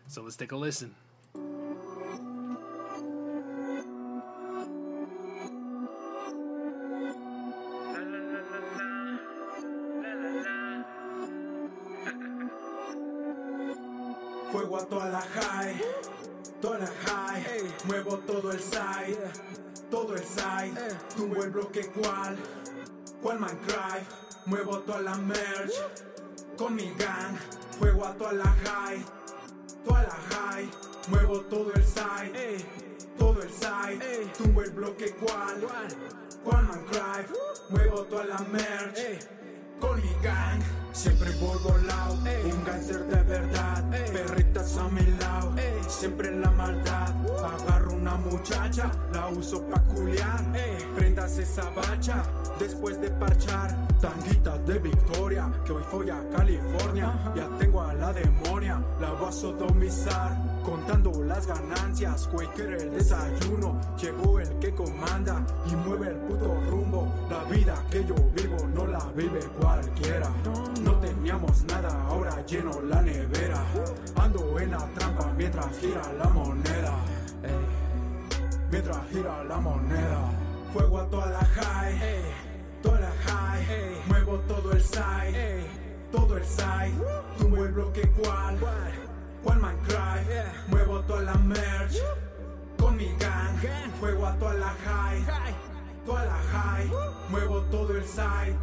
So let's take a listen. Fuego a toda la high, la high. Muevo todo el side, todo el side. Tumbo el bloque cual, cual Minecraft. Muevo toda la merch con mi gang. Fuego a toda la high, toda la high. Muevo todo el side, todo el side. Tumbo el bloque cual, cual Minecraft. Muevo toda la merch con mi gang. Siempre voy volado, un gánster de verdad. Perritas a mi lado, siempre en la maldad. Agarro una muchacha, la uso pa' culiar. Prendas esa bacha, después de parchar. Tanguitas de Victoria, que hoy fui a California. Ya tengo a la demonia, la voy a sodomizar. Contando las ganancias, Quaker el desayuno. Llegó el que comanda y mueve el puto rumbo. La vida que yo vivo no la vive cualquiera. No teníamos nada, ahora lleno la nevera. Ando en la trampa mientras gira la moneda. Ey, Mientras gira la moneda. Fuego a toda la high, toda la high. Muevo todo el side, todo el side. Tumbo el bloque cual, cual. Minecraft. Muevo toda la merch con mi gang. Fuego a toda la high, toda la high. Muevo todo el side,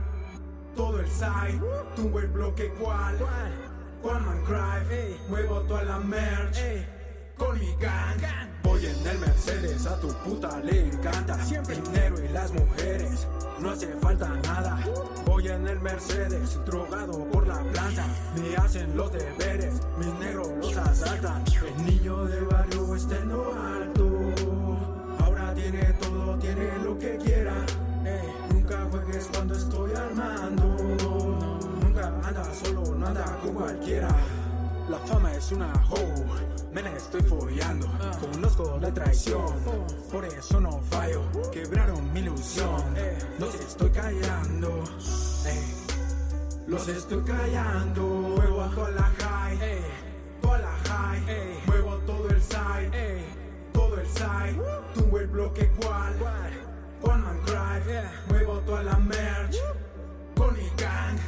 todo el side. Tumbo el bloque cual, One Man Drive, muevo toda la merch con mi gang. Voy en el Mercedes, a tu puta le encanta. Siempre dinero y las mujeres, no hace falta nada. Voy en el Mercedes, drogado por la planta. Me hacen los deberes, mis negros los asaltan. El niño de barrio está en lo alto. Ahora tiene todo, tiene lo que quiera. Ey, nunca juegues cuando estoy armando. Nunca anda solo, no anda con cualquiera. La fama es una hoe, me la estoy follando. Conozco la traición, por eso no fallo. Quebraron mi ilusión, los estoy callando. ey. Los estoy callando. Juego a toda la high, toda la high. Muevo todo el side, todo el side. Tumbo el bloque cual, One Man Drive. Muevo toda la merch con mi gang.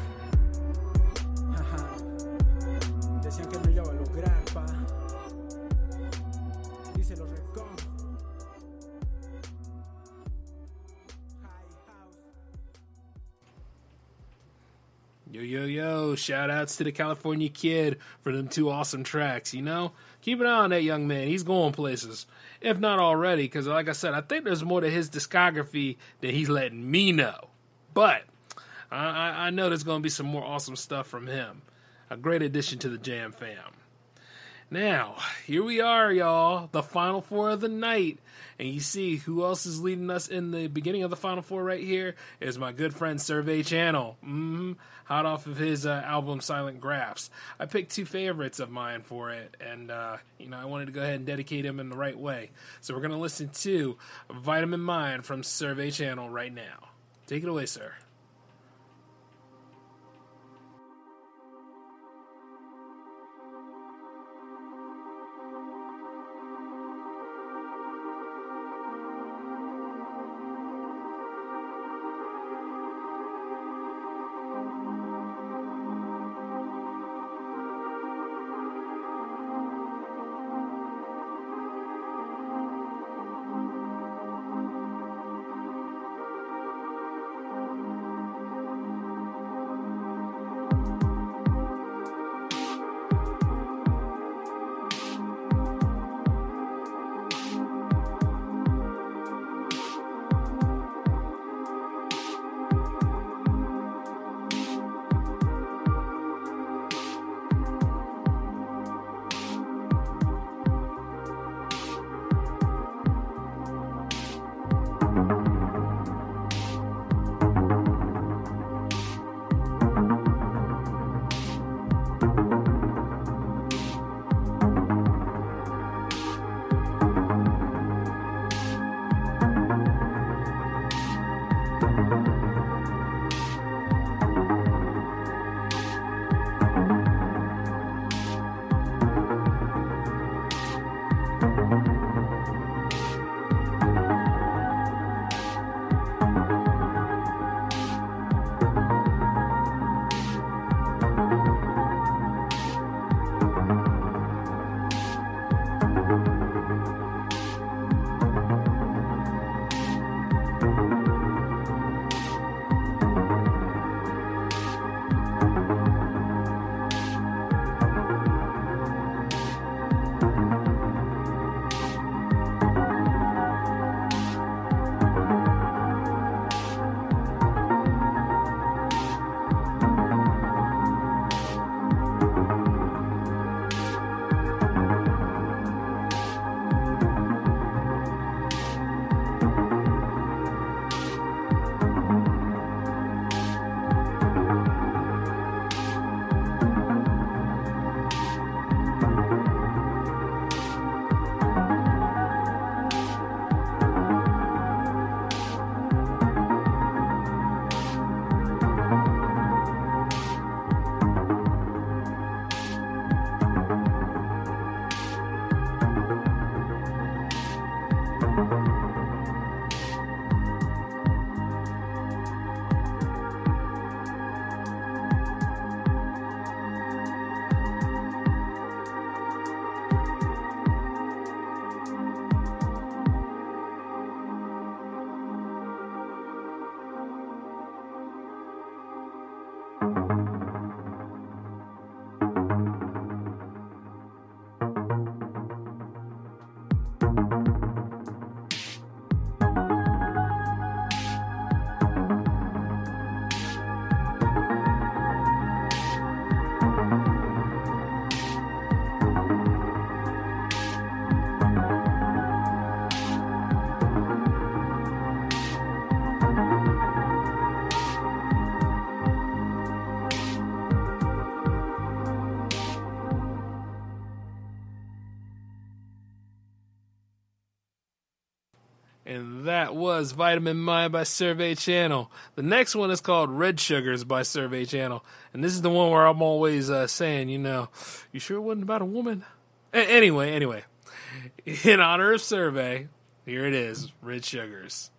Yo, yo, yo. Shout outs to the California Kidd for them two awesome tracks, you know? Keep an eye on that young man. He's going places. If not already, because like I said, I think there's more to his discography than he's letting me know. But I, I, know there's going to be some more awesome stuff from him. A great addition to the Jam fam. Now, here we are, y'all. The final four of the night. And you see who else is leading us in the beginning of the final four right here is my good friend Survey Channel. hmm Hot off of his uh, album Silent Graphs. I picked two favorites of mine for it, and uh, you know I wanted to go ahead and dedicate him in the right way. So we're gonna listen to Vitamin Mind from Survey Channel right now. Take it away, sir. Was Vitamin Mind by Survey Channel. The next one is called Red Sugars by Survey Channel. And this is the one where I'm always uh, saying, you know, you sure it wasn't about a woman? A- anyway, anyway. In honor of Survey, here it is Red Sugars.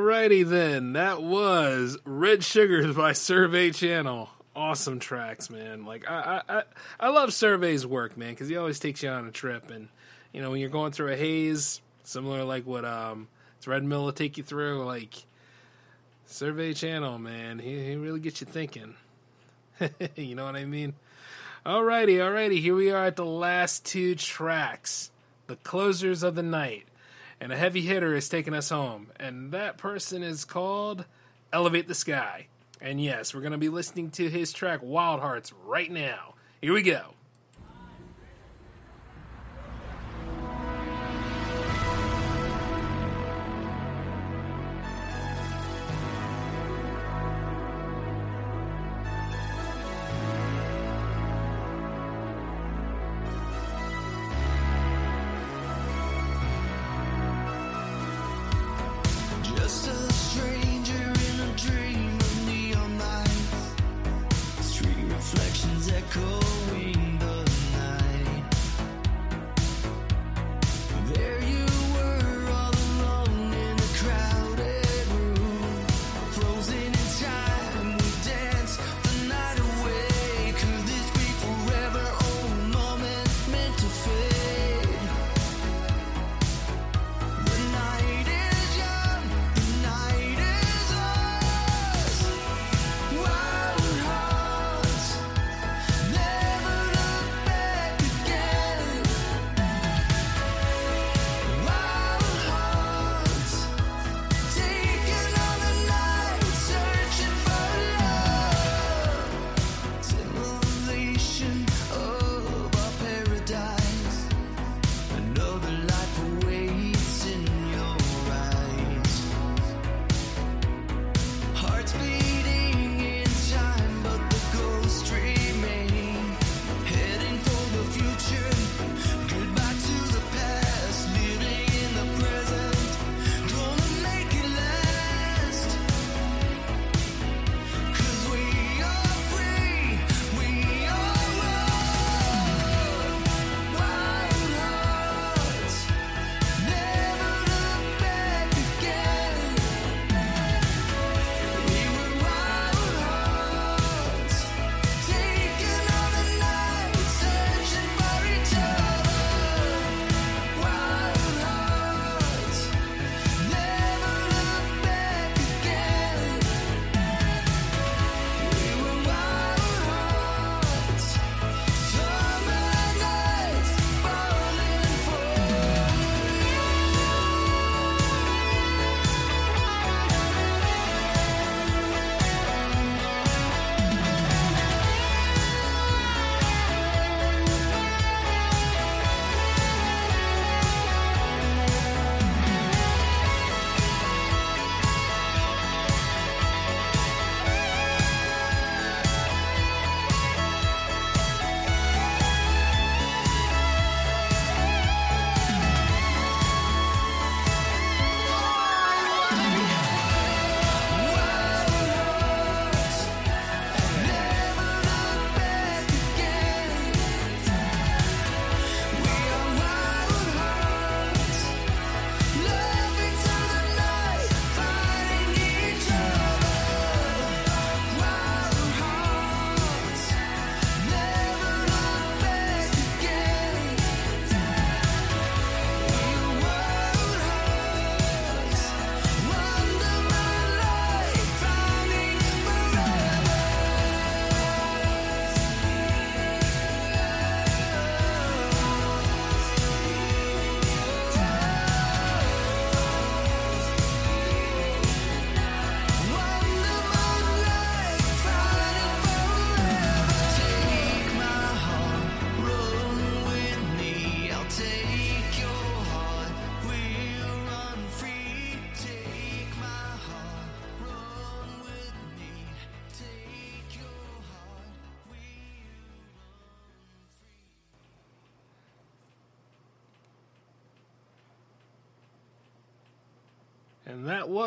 Alrighty then, that was Red Sugars by Survey Channel. Awesome tracks, man. Like I, I, I, love Survey's work, man, because he always takes you on a trip, and you know when you're going through a haze, similar like what um, Threadmill will take you through, like Survey Channel, man. He he really gets you thinking. you know what I mean? Alrighty, alrighty. Here we are at the last two tracks, the closers of the night, and a heavy hitter is taking us home, and that person is called Elevate the Sky. And yes, we're gonna be listening to his track Wild Hearts right now. Here we go.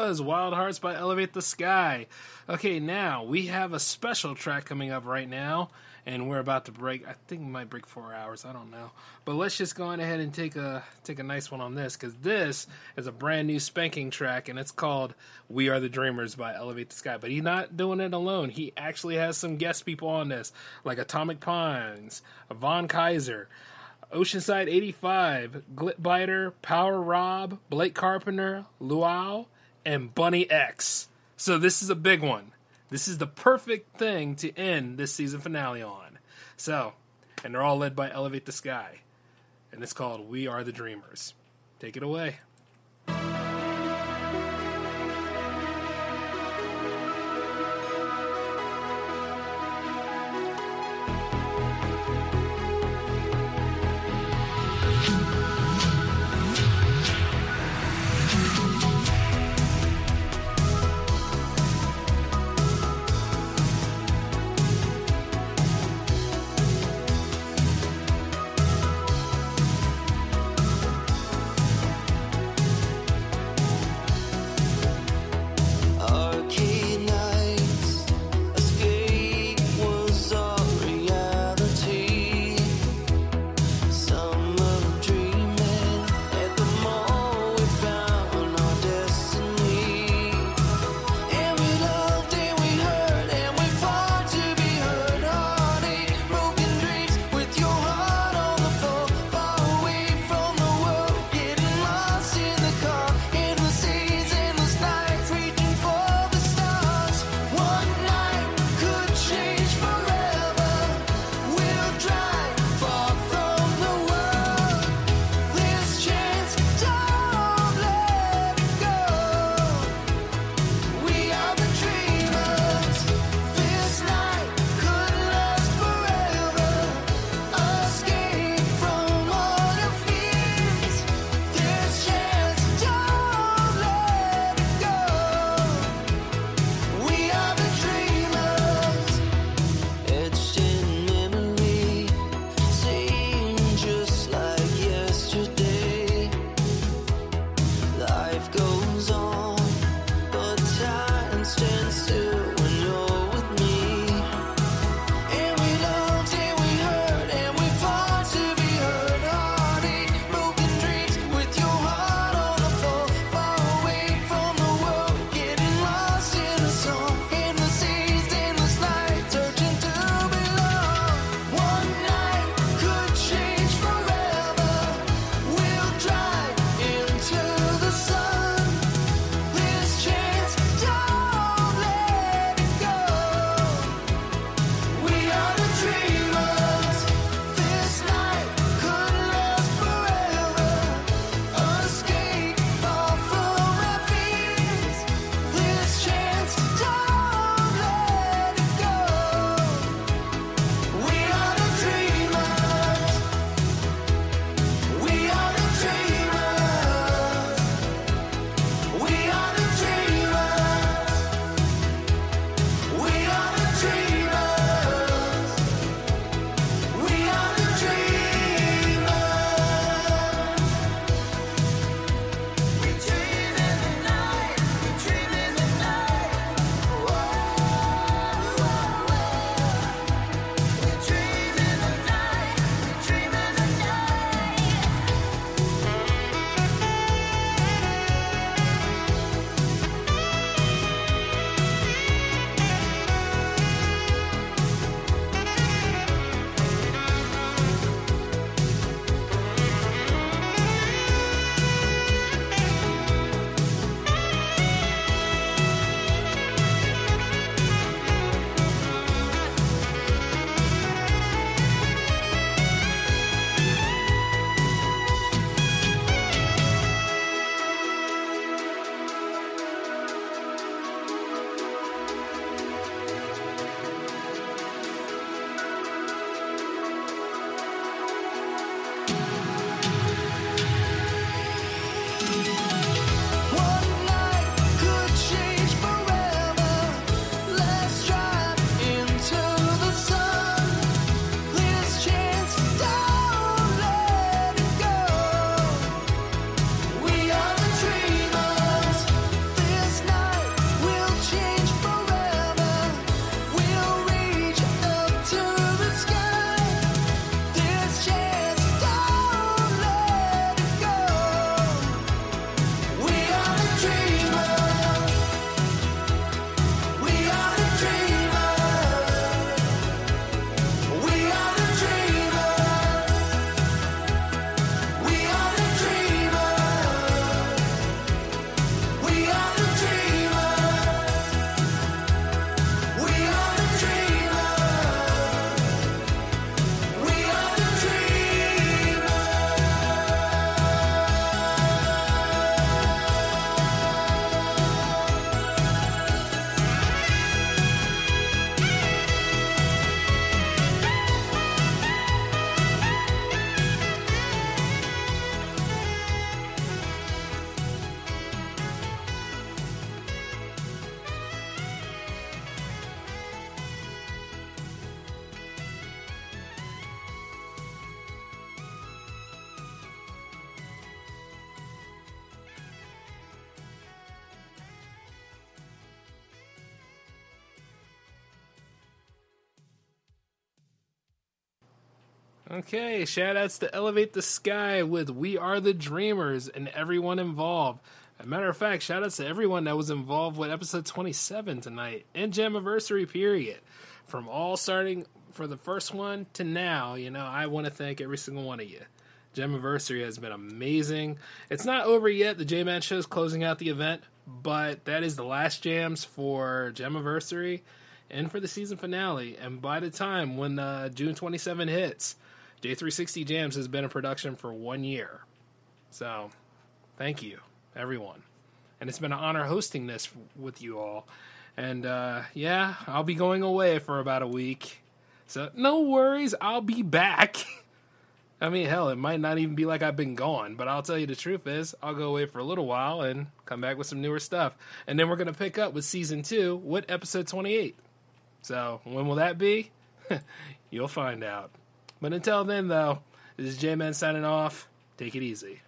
Was Wild Hearts by Elevate the Sky. Okay, now we have a special track coming up right now, and we're about to break. I think we might break four hours. I don't know, but let's just go on ahead and take a take a nice one on this because this is a brand new spanking track, and it's called "We Are the Dreamers" by Elevate the Sky. But he's not doing it alone. He actually has some guest people on this, like Atomic Pines, Von Kaiser. Oceanside 85, Glitbiter, Power Rob, Blake Carpenter, Luau, and Bunny X. So this is a big one. This is the perfect thing to end this season finale on. So, and they're all led by Elevate the Sky. And it's called We Are the Dreamers. Take it away. Okay, shout outs to Elevate the Sky with We Are the Dreamers and everyone involved. As a matter of fact, shout outs to everyone that was involved with episode 27 tonight and Jammaversary period. From all starting for the first one to now, you know, I want to thank every single one of you. Jammaversary has been amazing. It's not over yet. The J Man Show is closing out the event, but that is the last jams for Jammaversary and for the season finale. And by the time when uh, June 27 hits, J360 Jams has been in production for one year. So, thank you, everyone. And it's been an honor hosting this with you all. And uh, yeah, I'll be going away for about a week. So, no worries, I'll be back. I mean, hell, it might not even be like I've been gone, but I'll tell you the truth is, I'll go away for a little while and come back with some newer stuff. And then we're going to pick up with season two with episode 28. So, when will that be? You'll find out. But until then, though, this is J Man signing off. Take it easy.